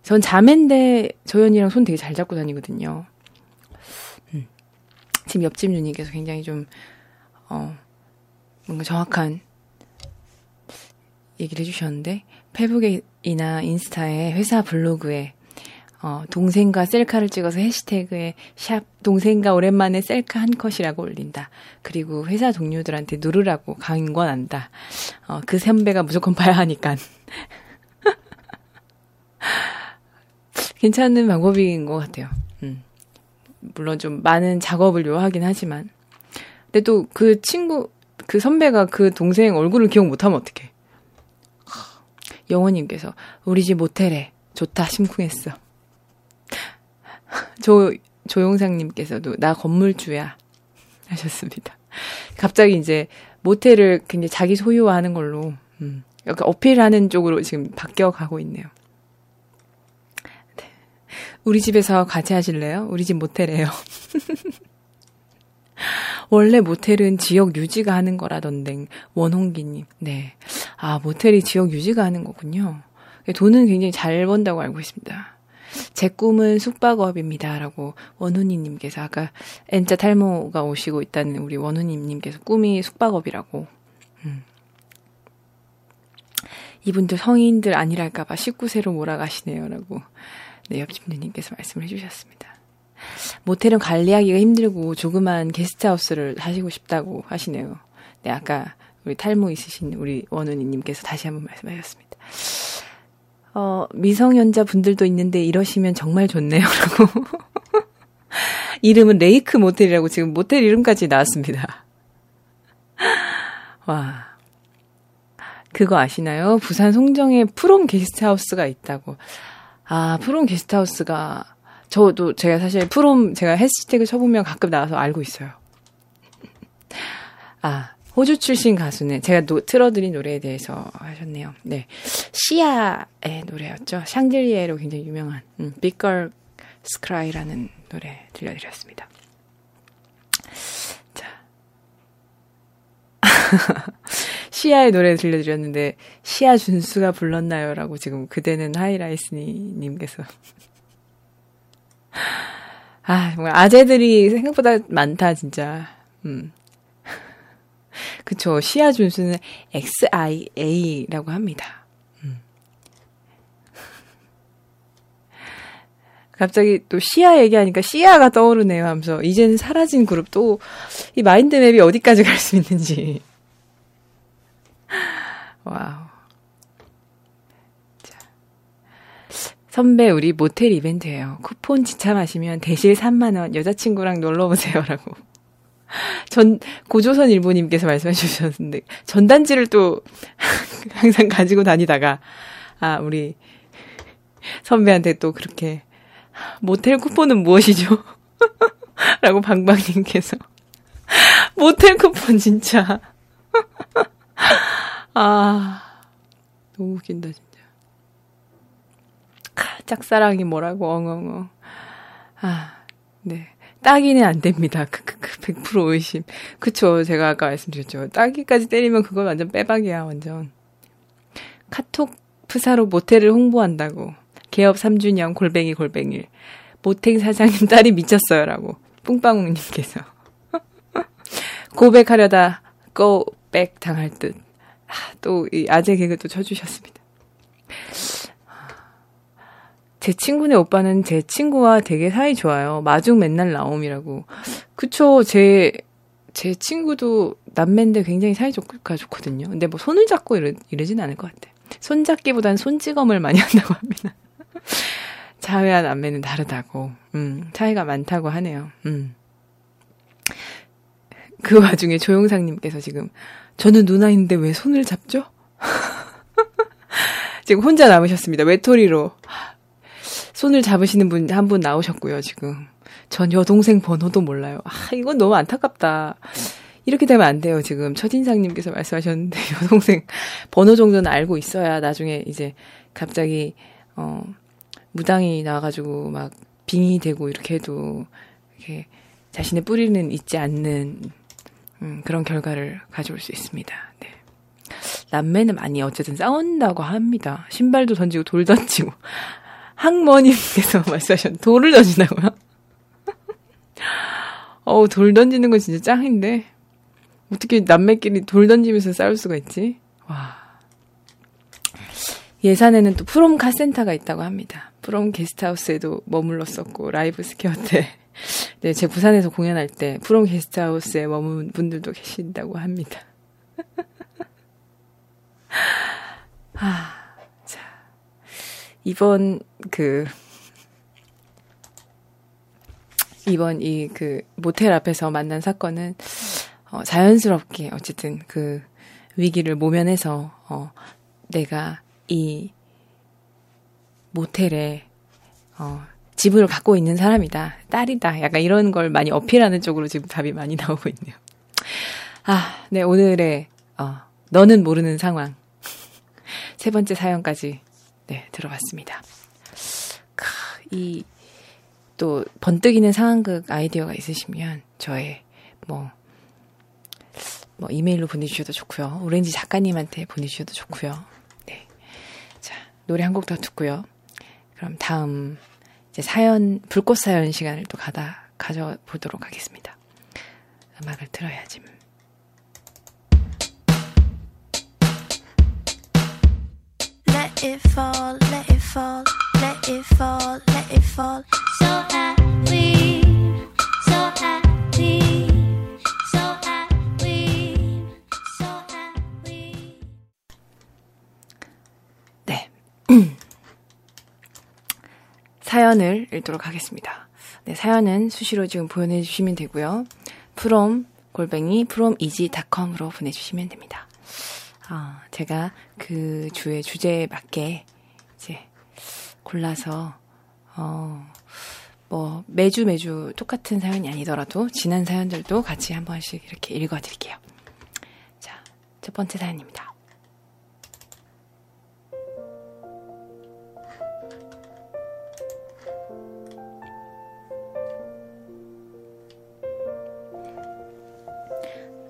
전 자매인데 저연이랑 손 되게 잘 잡고 다니거든요. 음. 지금 옆집 누님께서 굉장히 좀, 어, 뭔가 정확한 얘기를 해주셨는데, 페북이나 인스타에 회사 블로그에, 어, 동생과 셀카를 찍어서 해시태그에 샵 동생과 오랜만에 셀카 한 컷이라고 올린다. 그리고 회사 동료들한테 누르라고 강권한다. 어, 그 선배가 무조건 봐야 하니까. 괜찮은 방법인 것 같아요. 음. 물론 좀 많은 작업을 요하긴 하지만. 근데 또 그 친구, 그 선배가 그 동생 얼굴을 기억 못하면 어떡해. 영호님께서, 우리 집 모텔에 좋다, 심쿵했어. 조, 조용상님께서도, 나 건물주야. 하셨습니다. 갑자기 이제 모텔을 굉장히 자기 소유화하는 걸로, 음, 약간 어필하는 쪽으로 지금 바뀌어 가고 있네요. 우리 집에서 같이 하실래요? 우리 집 모텔이에요. 원래 모텔은 지역 유지가 하는 거라던데, 원홍기님. 네. 아, 모텔이 지역 유지가 하는 거군요. 돈은 굉장히 잘 번다고 알고 있습니다. 제 꿈은 숙박업입니다. 라고 원훈이님께서 아까 N자 탈모가 오시고 있다는 우리 원훈이님께서 꿈이 숙박업이라고. 음. 이분들 성인들 아니랄까봐 19세로 몰아가시네요. 라고. 네, 옆집 누님께서 말씀을 해주셨습니다. 모텔은 관리하기가 힘들고 조그만 게스트하우스를 하시고 싶다고 하시네요. 네, 아까 우리 탈모 있으신 우리 원우니님께서 다시 한번 말씀하셨습니다. 어, 미성년자 분들도 있는데 이러시면 정말 좋네요. 라고. 이름은 레이크 모텔이라고 지금 모텔 이름까지 나왔습니다. 와. 그거 아시나요? 부산 송정에 프롬 게스트하우스가 있다고. 아, 프롬 게스트하우스가 저도 제가 사실 프롬 제가 해시태그 쳐보면 가끔 나와서 알고 있어요. 아, 호주 출신 가수는 제가 노, 틀어드린 노래에 대해서 하셨네요. 네. 시아의 노래였죠. 샹들리에로 굉장히 유명한 음, Girl Scry라는 노래 들려드렸습니다. 자. 시아의 노래 들려드렸는데 시아 준수가 불렀나요? 라고 지금 그대는 하이라이스님께서 아 정말 아재들이 생각보다 많다 진짜 음 그쵸 시아 준수는 XIA라고 합니다 음. 갑자기 또 시아 얘기하니까 시아가 떠오르네요 하면서 이제는 사라진 그룹 또 이 mind map이 어디까지 갈 수 있는지. wow. 자. 선배 우리 모텔 이벤트예요. 쿠폰 지참하시면 대실 3만 원 여자친구랑 놀러 오세요 라고. 전 고조선 일보님께서 말씀해 주셨는데 전단지를 또 항상 가지고 다니다가 아 우리 선배한테 또 그렇게 모텔 쿠폰은 무엇이죠? 라고 방방님께서 모텔 쿠폰 진짜 아 너무 웃긴다 진짜 짝사랑이 뭐라고 엉엉엉 아 네 따기는 안 됩니다. 크크크 100% 의심. 그쵸. 제가 아까 말씀드렸죠. 따기까지 때리면 그건 완전 빼박이야, 완전. 카톡 프사로 모텔을 홍보한다고. 개업 3주년 골뱅이 골뱅이. 모텔 사장님 딸이 미쳤어요라고. 뿡빵웅님께서. 고백하려다 고백 당할 듯. 아, 또, 이 아재 개그 또 쳐주셨습니다. 제 친구네 오빠는 제 친구와 되게 사이 좋아요. 마중 맨날 나옴이라고. 그쵸. 제, 제 친구도 남매인데 굉장히 사이좋가 좋거든요. 근데 뭐 손을 잡고 이러, 이러진 않을 것 같아. 손잡기보단 손찌검을 많이 한다고 합니다. 자외한 남매는 다르다고. 음, 차이가 많다고 하네요. 음. 그 와중에 조용상님께서 지금, 저는 누나인데 왜 손을 잡죠? 지금 혼자 남으셨습니다. 외톨이로. 손을 잡으시는 분 한 분 나오셨고요, 지금. 전 여동생 번호도 몰라요. 아, 이건 너무 안타깝다. 이렇게 되면 안 돼요, 지금. 첫인상님께서 말씀하셨는데, 여동생 번호 정도는 알고 있어야 나중에 이제 갑자기, 어, 무당이 나와가지고 막 빙이 되고 이렇게 해도, 이렇게 자신의 뿌리는 잊지 않는, 음, 그런 결과를 가져올 수 있습니다. 네. 남매는 많이 어쨌든 싸운다고 합니다. 신발도 던지고 돌 던지고. 항머님께서 말씀하셨 돌을 던진다고요? 어우, 돌 던지는 건 진짜 짱인데. 어떻게 남매끼리 돌 던지면서 싸울 수가 있지? 와. 예산에는 또 프롬 카센터가 있다고 합니다. 프롬 게스트하우스에도 머물렀었고, 라이브 스퀘어 때. 네, 제 부산에서 공연할 때 프롬 게스트하우스에 머문 분들도 계신다고 합니다. 아. 이번 그 이번 이 그 모텔 앞에서 만난 사건은 어, 자연스럽게 어쨌든 그 위기를 모면해서 어, 내가 이 모텔에 어, 집을 갖고 있는 사람이다, 딸이다, 약간 이런 걸 많이 어필하는 쪽으로 지금 답이 많이 나오고 있네요. 아, 네 오늘의 어, 너는 모르는 상황 세 번째 사연까지 네, 들어봤습니다. 이, 또, 번뜩이는 상황극 아이디어가 있으시면, 저의, 뭐, 뭐, 이메일로 보내주셔도 좋고요. 오렌지 작가님한테 보내주셔도 좋고요. 네. 자, 노래 한 곡 더 듣고요. 그럼 다음, 이제 사연, 불꽃 사연 시간을 또 가다, 가져보도록 하겠습니다. 음악을 happy, 사연을 읽도록 하겠습니다. 네, 사연은 수시로 지금 보내주시면 되고요. 프롬 골뱅이 프롬이지닷컴으로 보내주시면 됩니다. 어, 제가 그 주의 주제에 맞게 이제 골라서 어, 뭐 매주 매주 똑같은 사연이 아니더라도 지난 사연들도 같이 한 번씩 이렇게 읽어드릴게요. 자, 첫 번째 사연입니다.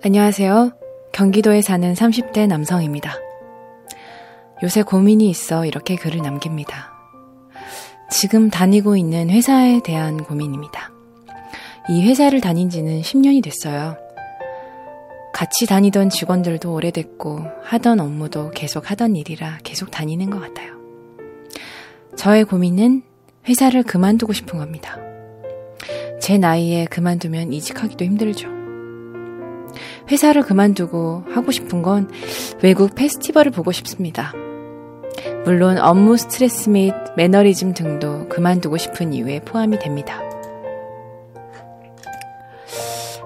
안녕하세요. 경기도에 사는 30대 남성입니다. 요새 고민이 있어 이렇게 글을 남깁니다. 지금 다니고 있는 회사에 대한 고민입니다. 이 회사를 다닌 지는 10년이 됐어요. 같이 다니던 직원들도 오래됐고 하던 업무도 계속 하던 일이라 계속 다니는 것 같아요. 저의 고민은 회사를 그만두고 싶은 겁니다. 제 나이에 그만두면 이직하기도 힘들죠. 회사를 그만두고 하고 싶은 건 외국 페스티벌을 보고 싶습니다. 물론 업무 스트레스 및 매너리즘 등도 그만두고 싶은 이유에 포함이 됩니다.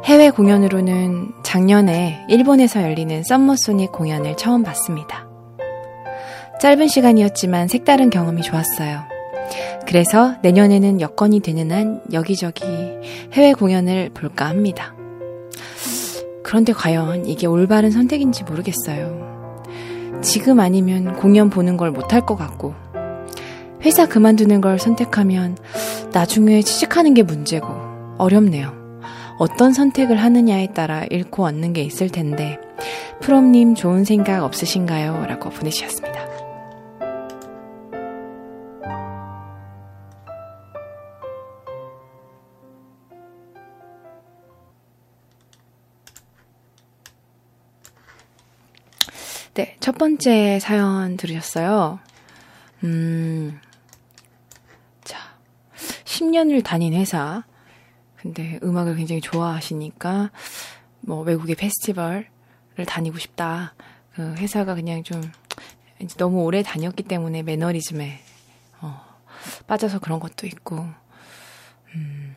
해외 공연으로는 작년에 일본에서 열리는 썸머소닉 공연을 처음 봤습니다. 짧은 시간이었지만 색다른 경험이 좋았어요. 그래서 내년에는 여건이 되는 한 여기저기 해외 공연을 볼까 합니다. 그런데 과연 이게 올바른 선택인지 모르겠어요. 지금 아니면 공연 보는 걸 못할 것 같고, 회사 그만두는 걸 선택하면 나중에 취직하는 게 문제고, 어렵네요. 어떤 선택을 하느냐에 따라 잃고 얻는 게 있을 텐데, 프롬님 좋은 생각 없으신가요? 라고 보내주셨습니다. 네, 첫 번째 사연 들으셨어요. 음, 자, 10년을 다닌 회사, 근데 음악을 굉장히 좋아하시니까 뭐 외국의 페스티벌을 다니고 싶다. 그 회사가 그냥 좀 너무 오래 다녔기 때문에 매너리즘에 어, 빠져서 그런 것도 있고. 음,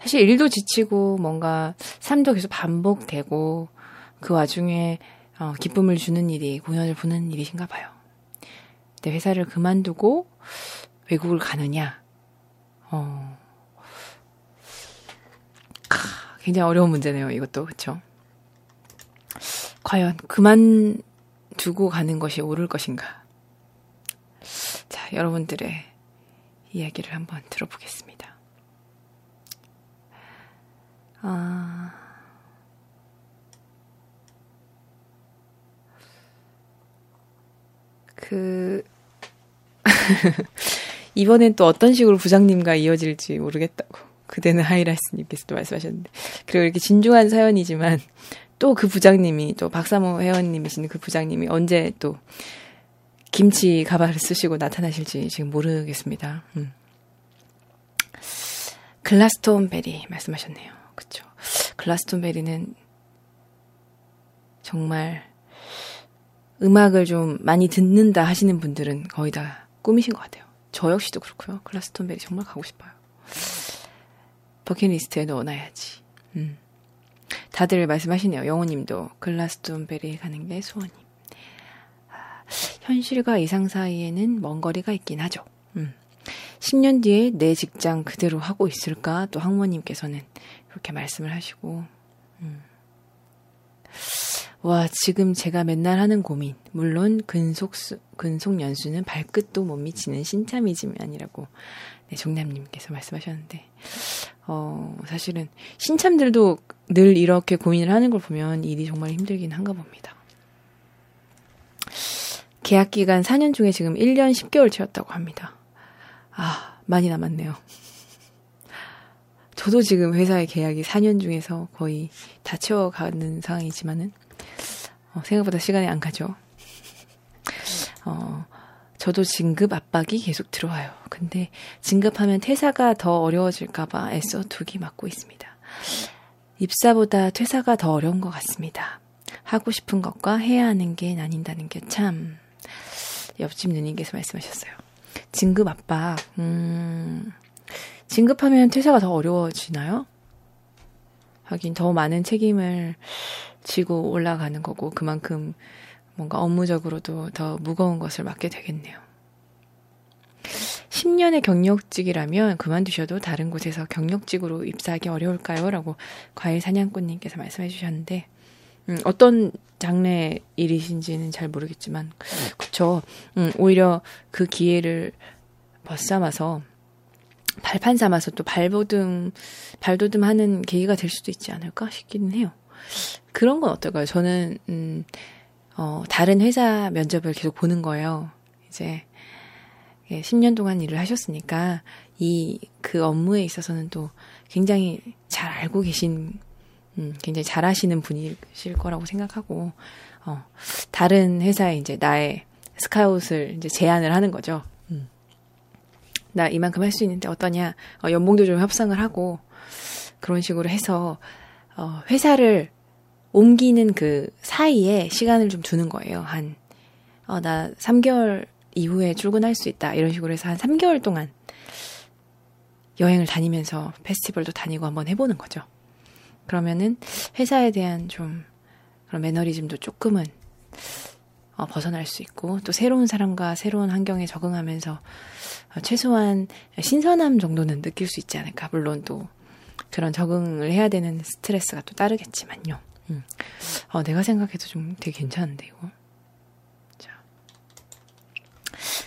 사실 일도 지치고 뭔가 삶도 계속 반복되고 그 와중에 어, 기쁨을 주는 일이 공연을 보는 일이신가 봐요. 근데 회사를 그만두고 외국을 가느냐? 어, 굉장히 어려운 문제네요. 이것도 그렇죠. 과연 그만두고 가는 것이 옳을 것인가? 자, 여러분들의 이야기를 한번 들어보겠습니다. 아. 그, 이번엔 또 어떤 식으로 부장님과 이어질지 모르겠다고. 그대는 하이라이스님께서도 말씀하셨는데. 그리고 이렇게 진중한 사연이지만 또 그 부장님이 또 박사모 회원님이신 그 부장님이 언제 또 김치 가발을 쓰시고 나타나실지 지금 모르겠습니다. 음. 글라스톤베리 말씀하셨네요. 그쵸. 글라스톤베리는 정말 음악을 좀 많이 듣는다 하시는 분들은 거의 다 꿈이신 것 같아요. 저 역시도 그렇고요. 글라스톤베리 정말 가고 싶어요. 버킷리스트에 넣어놔야지. 음. 다들 말씀하시네요. 영호님도 글라스톤베리 가는 게 소원임. 아, 현실과 이상 사이에는 먼 거리가 있긴 하죠. 음. 10년 뒤에 내 직장 그대로 하고 있을까? 또 학모님께서는 그렇게 말씀을 하시고, 음. 와, 지금 제가 맨날 하는 고민. 물론, 근속수, 근속 연수는 발끝도 못 미치는 신참이지만이라고, 네, 종남님께서 말씀하셨는데, 어, 사실은 신참들도 늘 이렇게 고민을 하는 걸 보면 일이 정말 힘들긴 한가 봅니다. 계약 기간 4년 중에 지금 1년 10개월 채웠다고 합니다. 아, 많이 남았네요. 저도 지금 회사의 계약이 4년 중에서 거의 다 채워가는 상황이지만은, 어, 생각보다 시간이 안 가죠. 어, 저도 진급 압박이 계속 들어와요. 근데 진급하면 퇴사가 더 어려워질까봐 애써 두기 맞고 있습니다. 입사보다 퇴사가 더 어려운 것 같습니다. 하고 싶은 것과 해야 하는 게 나뉜다는 게 참, 옆집 누님께서 말씀하셨어요. 진급 압박, 음, 진급하면 퇴사가 더 어려워지나요? 하긴 더 많은 책임을 지고 올라가는 거고, 그만큼 뭔가 업무적으로도 더 무거운 것을 맡게 되겠네요. 10년의 경력직이라면 그만두셔도 다른 곳에서 경력직으로 입사하기 어려울까요? 라고 과일 사냥꾼님께서 말씀해 주셨는데, 음, 어떤 장르의 일이신지는 잘 모르겠지만, 그쵸. 음, 오히려 그 기회를 벗삼아서, 발판 삼아서 또 발보듬, 발돋움 하는 계기가 될 수도 있지 않을까 싶기는 해요. 그런 건 어떨까요? 저는, 음, 어, 다른 회사 면접을 계속 보는 거예요. 이제, 10년 예, 동안 일을 하셨으니까, 이, 그 업무에 있어서는 또 굉장히 잘 알고 계신, 음, 굉장히 잘 하시는 분이실 거라고 생각하고, 어, 다른 회사에 이제 나의 스카웃을 이제 제안을 하는 거죠. 음. 나 이만큼 할 수 있는데 어떠냐. 어, 연봉도 좀 협상을 하고 그런 식으로 해서 어, 회사를 옮기는 그 사이에 시간을 좀 두는 거예요. 한, 어, 나 3개월 이후에 출근할 수 있다. 이런 식으로 해서 한 3개월 동안 여행을 다니면서 페스티벌도 다니고 한번 해보는 거죠. 그러면은 회사에 대한 좀 그런 매너리즘도 조금은 어, 벗어날 수 있고 또 새로운 사람과 새로운 환경에 적응하면서 어, 최소한 신선함 정도는 느낄 수 있지 않을까. 물론 또 그런 적응을 해야 되는 스트레스가 또 따르겠지만요. 음. 어, 내가 생각해도 좀 되게 괜찮은데 이거.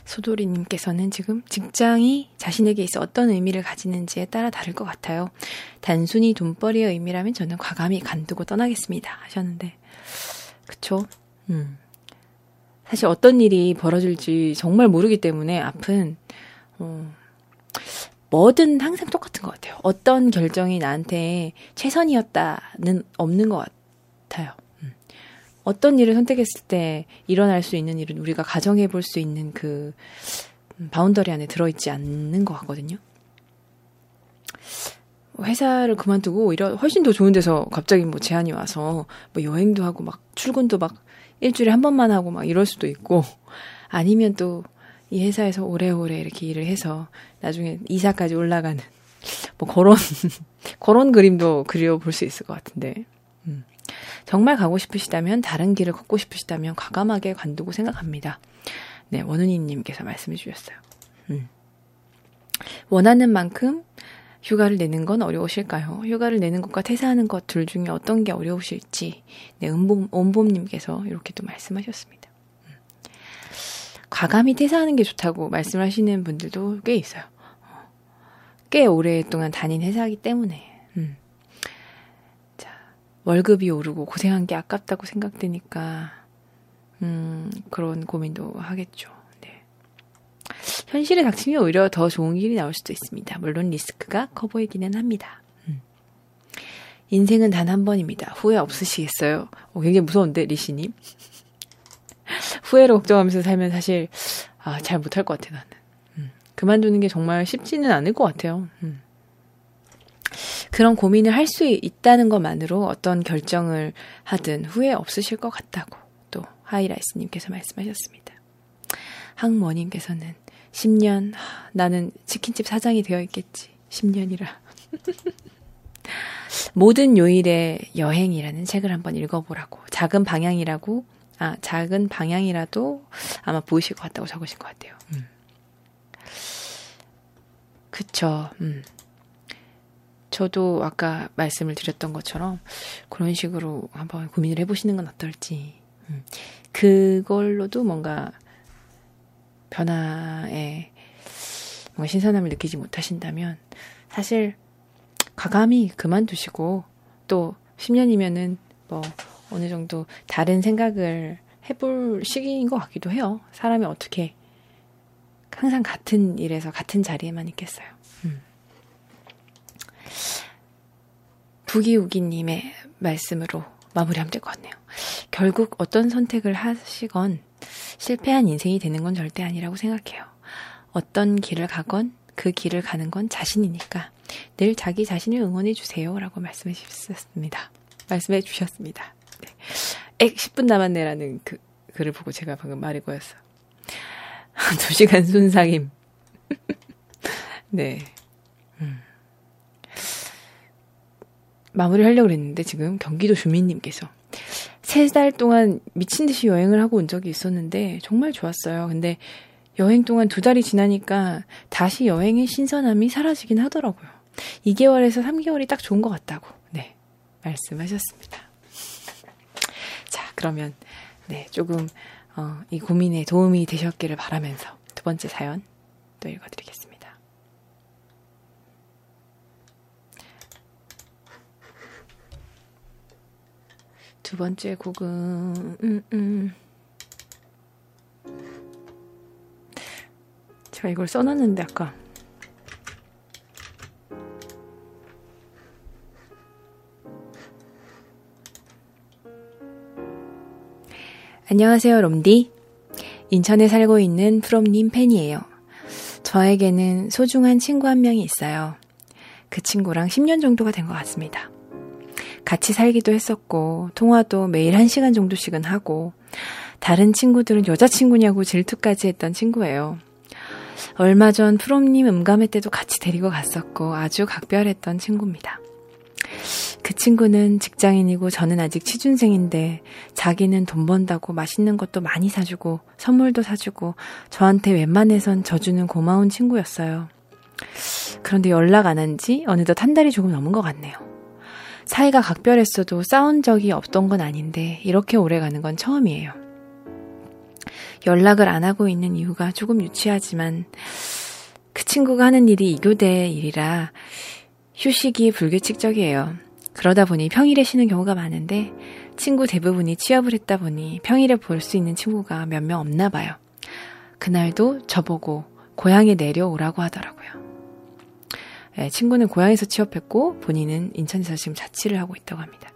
소도리님께서는 지금 직장이 자신에게 있어 어떤 의미를 가지는지에 따라 다를 것 같아요. 단순히 돈벌이의 의미라면 저는 과감히 간두고 떠나겠습니다. 하셨는데, 그쵸? 음. 사실 어떤 일이 벌어질지 정말 모르기 때문에 앞은, 어, 뭐든 항상 똑같은 것 같아요. 어떤 결정이 나한테 최선이었다는 없는 것 같아요. 어떤 일을 선택했을 때 일어날 수 있는 일은 우리가 가정해 볼 수 있는 그 음, boundary 안에 들어있지 않는 것 같거든요. 회사를 그만두고 오히려 훨씬 더 좋은 데서 갑자기 뭐 제안이 와서 뭐 여행도 하고 막 출근도 막 일주일에 한 번만 하고 막 이럴 수도 있고 아니면 또 이 회사에서 오래오래 이렇게 일을 해서 나중에 이사까지 올라가는 뭐 그런 그런 그림도 그려볼 수 있을 것 같은데 정말 가고 싶으시다면 다른 길을 걷고 싶으시다면 과감하게 관두고 생각합니다. 네, 원은희님께서 말씀해 주셨어요. 음. 원하는 만큼 휴가를 내는 건 어려우실까요? 휴가를 내는 것과 퇴사하는 것 둘 중에 어떤 게 어려우실지, 네, 은봄, 온봄님께서 이렇게 또 말씀하셨습니다. 음. 과감히 퇴사하는 게 좋다고 말씀하시는 분들도 꽤 있어요. 꽤 오랫동안 다닌 회사이기 때문에. 음. 월급이 오르고 고생한 게 아깝다고 생각되니까, 음, 그런 고민도 하겠죠. 네. 현실에 닥치면 오히려 더 좋은 길이 나올 수도 있습니다. 물론 리스크가 커 보이기는 합니다. 음. 인생은 단 한 번입니다. 후회 없으시겠어요? 어, 굉장히 무서운데, 리시님. 후회를 걱정하면서 살면 사실, 아, 잘 못할 것 같아, 나는. 음. 그만두는 게 정말 쉽지는 않을 것 같아요. 음. 그런 고민을 할 수 있다는 것만으로 어떤 결정을 하든 후회 없으실 것 같다고 또 하이라이스님께서 말씀하셨습니다. 항머님께서는 10년, 나는 치킨집 사장이 되어 있겠지. 10년이라. 모든 요일의 여행이라는 책을 한번 읽어보라고. 작은 방향이라고, 아, 작은 방향이라도 아마 보이실 것 같다고 적으신 것 같아요. 음. 그쵸, 음. 저도 아까 말씀을 드렸던 것처럼 그런 식으로 한번 고민을 해보시는 건 어떨지. 음. 그걸로도 뭔가 변화에 뭔가 신선함을 느끼지 못하신다면 사실 과감히 그만두시고 또 10년이면은 뭐 어느 정도 다른 생각을 해볼 시기인 것 같기도 해요. 사람이 어떻게 항상 같은 일에서 같은 자리에만 있겠어요. 음. 부기우기님의 말씀으로 마무리하면 될 것 같네요. 결국 어떤 선택을 하시건 실패한 인생이 되는 건 절대 아니라고 생각해요. 어떤 길을 가건 그 길을 가는 건 자신이니까 늘 자기 자신을 응원해 주세요. 라고 말씀해 주셨습니다. 말씀해 주셨습니다. 네. 액 10분 남았네라는 그 글을 보고 제가 방금 말이 고였어. 2시간 순삭임. 네. 음. 마무리 하려고 그랬는데 지금 경기도 주민님께서 세 달 동안 미친 듯이 여행을 하고 온 적이 있었는데 정말 좋았어요. 근데 여행 동안 두 달이 지나니까 다시 여행의 신선함이 사라지긴 하더라고요. 2개월에서 3개월이 딱 좋은 것 같다고, 네, 말씀하셨습니다. 자, 그러면, 네, 조금, 어, 이 고민에 도움이 되셨기를 바라면서 두 번째 사연 또 읽어드리겠습니다. 두 번째 곡은 음, 음. 제가 이걸 써놨는데 아까 안녕하세요 롬디 인천에 살고 있는 프롬님 팬이에요 저에게는 소중한 친구 한 명이 있어요. 그 친구랑 10년 정도가 된 것 같습니다. 같이 살기도 했었고, 통화도 매일 1시간 정도씩은 하고, 다른 친구들은 여자친구냐고 질투까지 했던 친구예요. 얼마 전 프롬님 음감회 때도 같이 데리고 갔었고, 아주 각별했던 친구입니다. 그 친구는 직장인이고 저는 아직 취준생인데 자기는 돈 번다고 맛있는 것도 많이 사주고 선물도 사주고 저한테 웬만해선 져주는 고마운 친구였어요. 그런데 연락 안 한 지 어느덧 한 달이 조금 넘은 것 같네요. 사이가 각별했어도 싸운 적이 없던 건 아닌데 이렇게 오래 가는 건 처음이에요. 연락을 안 하고 있는 이유가 조금 유치하지만 그 친구가 하는 일이 이교대 일이라 휴식이 불규칙적이에요. 그러다 보니 평일에 쉬는 경우가 많은데 친구 대부분이 취업을 했다 보니 평일에 볼 수 있는 친구가 몇 명 없나 봐요. 그날도 저보고 고향에 내려오라고 하더라고요. 네, 친구는 고향에서 취업했고 본인은 인천에서 지금 자취를 하고 있다고 합니다.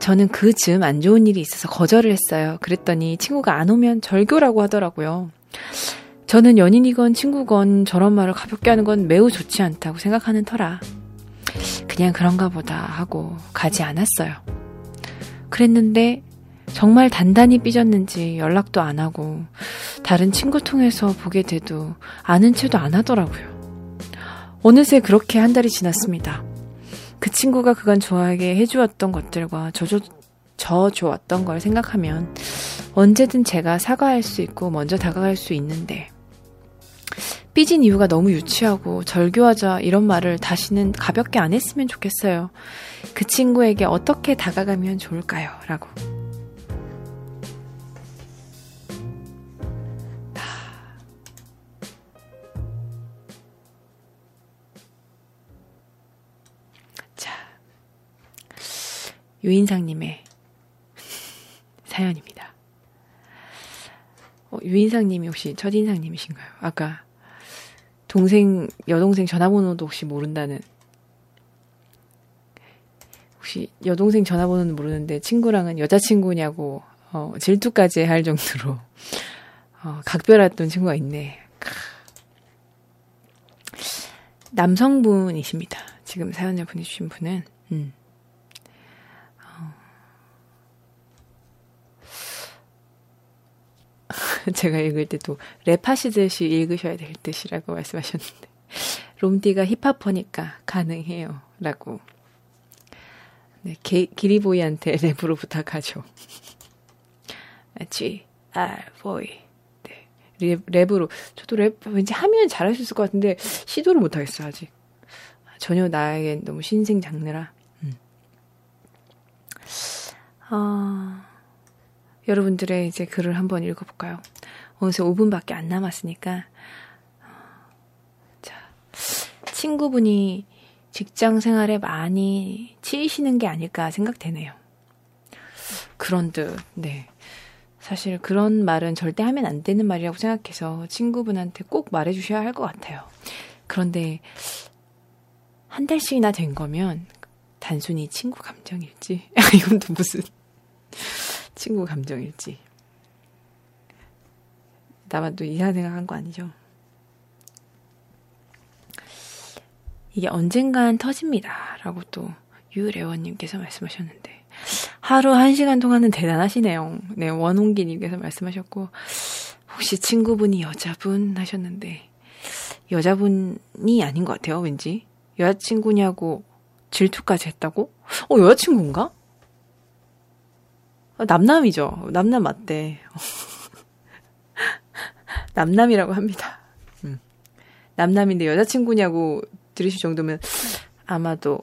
저는 그 즈음 안 좋은 일이 있어서 거절을 했어요. 그랬더니 친구가 안 오면 절교라고 하더라고요. 저는 연인이건 친구건 저런 말을 가볍게 하는 건 매우 좋지 않다고 생각하는 터라 그냥 그런가 보다 하고 가지 않았어요. 그랬는데 정말 단단히 삐졌는지 연락도 안 하고 다른 친구 통해서 보게 돼도 아는 체도 안 하더라고요. 어느새 그렇게 한 달이 지났습니다. 그 친구가 그간 저에게 해주었던 것들과 저, 저, 저 좋았던 걸 생각하면 언제든 제가 사과할 수 있고 먼저 다가갈 수 있는데 삐진 이유가 너무 유치하고 절교하자 이런 말을 다시는 가볍게 안 했으면 좋겠어요. 그 친구에게 어떻게 다가가면 좋을까요? 라고. 자, 유인상님의 사연입니다. 어, 유인상님이 혹시 첫인상님이신가요? 아까 동생, 여동생 전화번호도 혹시 모른다는. 혹시 여동생 전화번호는 모르는데 친구랑은 여자친구냐고, 어, 질투까지 할 정도로, 어, 각별했던 친구가 있네. 남성분이십니다. 지금 사연을 보내주신 분은, 음. 제가 읽을 때도 랩하시듯이 읽으셔야 될 듯이라고 말씀하셨는데. 롬디가 힙합퍼니까 가능해요. 라고. 네, 게, 기리보이한테 랩으로 부탁하죠. G, R, 보이. 네, 랩, 랩으로. 저도 랩 왠지 하면 잘할 수 있을 것 같은데 시도를 못하겠어요 아직. 전혀 나에겐 너무 신생 장르라. 음. 아... 여러분들의 이제 글을 한번 읽어볼까요? 어느새 5분밖에 안 남았으니까. 자, 친구분이 직장 생활에 많이 치이시는 게 아닐까 생각되네요. 그런 듯, 네. 사실 그런 말은 절대 하면 안 되는 말이라고 생각해서 친구분한테 꼭 말해주셔야 할 것 같아요. 그런데 한 달씩이나 된 거면 단순히 친구 감정일지? 이건 또 무슨 친구 감정일지. 나만 또 이상한 생각한 거 아니죠? 이게 언젠간 터집니다. 라고 또 유레원님께서 말씀하셨는데. 하루 한 시간 동안은 대단하시네요. 네, 원홍기님께서 말씀하셨고, 혹시 친구분이 여자분 하셨는데, 여자분이 아닌 것 같아요, 왠지. 여자친구냐고 질투까지 했다고? 어, 여자친구인가? 어, 남남이죠. 남남 맞대. 남남이라고 합니다. 음. 남남인데 여자친구냐고 들으실 정도면 아마도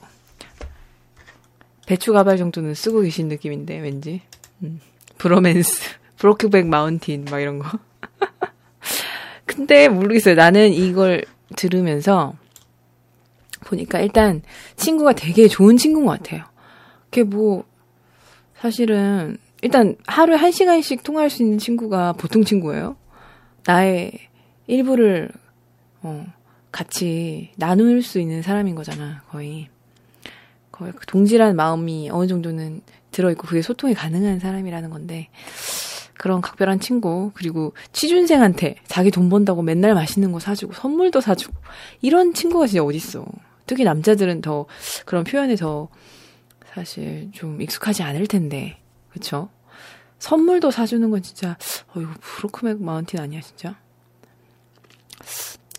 배추 가발 정도는 쓰고 계신 느낌인데 왠지 음. 브로맨스, 브로크백 마운틴 막 이런 거. 근데 모르겠어요. 나는 이걸 들으면서 보니까 일단 친구가 되게 좋은 친구인 것 같아요. 그게 뭐 사실은 일단 하루에 한 시간씩 통화할 수 있는 친구가 보통 친구예요. 나의 일부를 어, 같이 나눌 수 있는 사람인 거잖아, 거의. 거의 그 동질한 마음이 어느 정도는 들어있고 그게 소통이 가능한 사람이라는 건데 그런 각별한 친구, 그리고 취준생한테 자기 돈 번다고 맨날 맛있는 거 사주고, 선물도 사주고, 이런 친구가 진짜 어딨어. 특히 남자들은 더 그런 표현에 더 사실 좀 익숙하지 않을 텐데, 그쵸? 선물도 사주는 건 진짜, 어, 이거 브로크맥 마운틴 아니야, 진짜?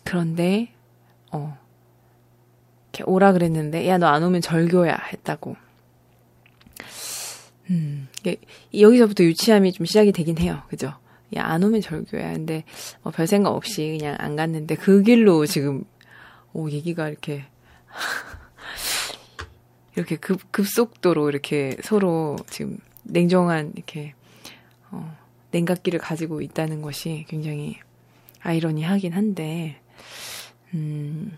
그런데, 어, 이렇게 오라 그랬는데, 야, 너 안 오면 절교야, 했다고. 음, 여기서부터 유치함이 좀 시작이 되긴 해요. 그죠? 야, 안 오면 절교야. 근데, 뭐, 별 생각 없이 그냥 안 갔는데, 그 길로 지금, 오, 얘기가 이렇게, 이렇게 급, 급속도로 이렇게 서로 지금 냉정한, 이렇게, 어, 냉각기를 가지고 있다는 것이 굉장히 아이러니하긴 한데, 음,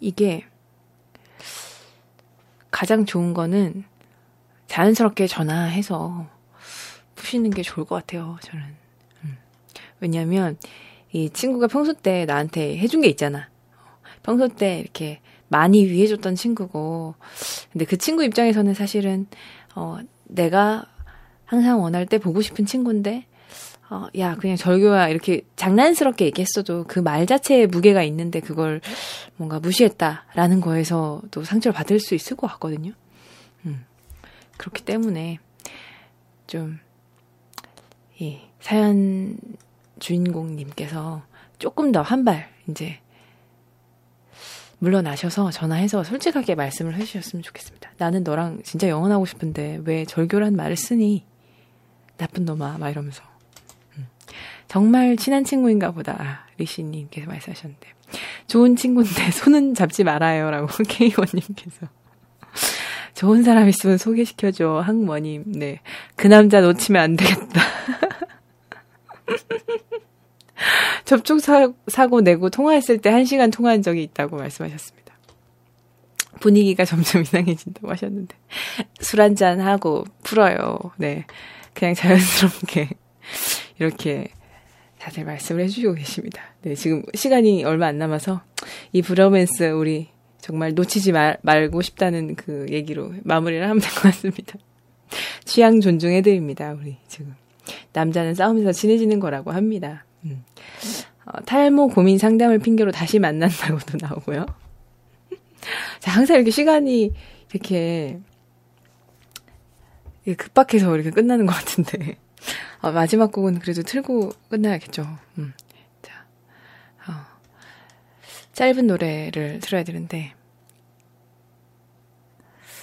이게, 가장 좋은 거는 자연스럽게 전화해서 푸시는 게 좋을 것 같아요, 저는. 음. 왜냐면, 이 친구가 평소 때 나한테 해준 게 있잖아. 평소 때 이렇게 많이 위해줬던 친구고, 근데 그 친구 입장에서는 사실은, 어, 내가 항상 원할 때 보고 싶은 친구인데, 어, 야, 그냥 절교야. 이렇게 장난스럽게 얘기했어도 그 말 자체에 무게가 있는데 그걸 뭔가 무시했다라는 거에서 또 상처를 받을 수 있을 것 같거든요. 음. 그렇기 때문에 좀, 이 사연 주인공님께서 조금 더 한 발, 이제, 물러나셔서 전화해서 솔직하게 말씀을 해주셨으면 좋겠습니다. 나는 너랑 진짜 영원하고 싶은데 왜 절교란 말을 쓰니? 나쁜 놈아, 막 이러면서. 정말 친한 친구인가 보다. 리시님께서 말씀하셨는데. 좋은 친구인데 손은 잡지 말아요. 라고 케이원님께서. 좋은 사람 있으면 소개시켜줘. 항머님. 네. 그 남자 놓치면 안 되겠다. 접촉 사, 사고 내고 통화했을 때 1시간 통화한 적이 있다고 말씀하셨습니다. 분위기가 점점 이상해진다고 하셨는데. 술 한잔 하고 풀어요. 네. 그냥 자연스럽게 이렇게 다들 말씀을 해주시고 계십니다. 네, 지금 시간이 얼마 안 남아서 이 브로맨스 우리 정말 놓치지 말, 말고 싶다는 그 얘기로 마무리를 하면 될 것 같습니다. 취향 존중해드립니다, 우리 지금. 남자는 싸우면서 친해지는 거라고 합니다. 음. 어, 탈모 고민 상담을 핑계로 다시 만난다고도 나오고요. 자, 항상 이렇게 시간이 이렇게 급박해서 이렇게 끝나는 것 같은데. 어, 마지막 곡은 그래도 틀고 끝나야겠죠. 음. 자, 어, 짧은 노래를 틀어야 되는데,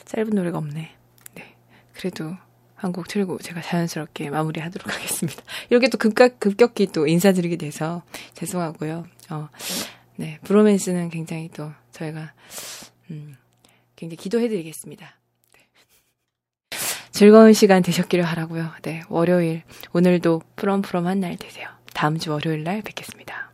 짧은 노래가 없네. 네. 그래도 한 곡 틀고 제가 자연스럽게 마무리하도록 하겠습니다. 이렇게 또 급각, 급격히 또 인사드리게 돼서 죄송하고요. 어, 네, 브로맨스는 굉장히 또 저희가, 음, 굉장히 기도해드리겠습니다. 네. 즐거운 시간 되셨기를 바라고요. 네, 월요일, 오늘도 프롬프롬한 날 되세요. 다음 주 월요일 날 뵙겠습니다.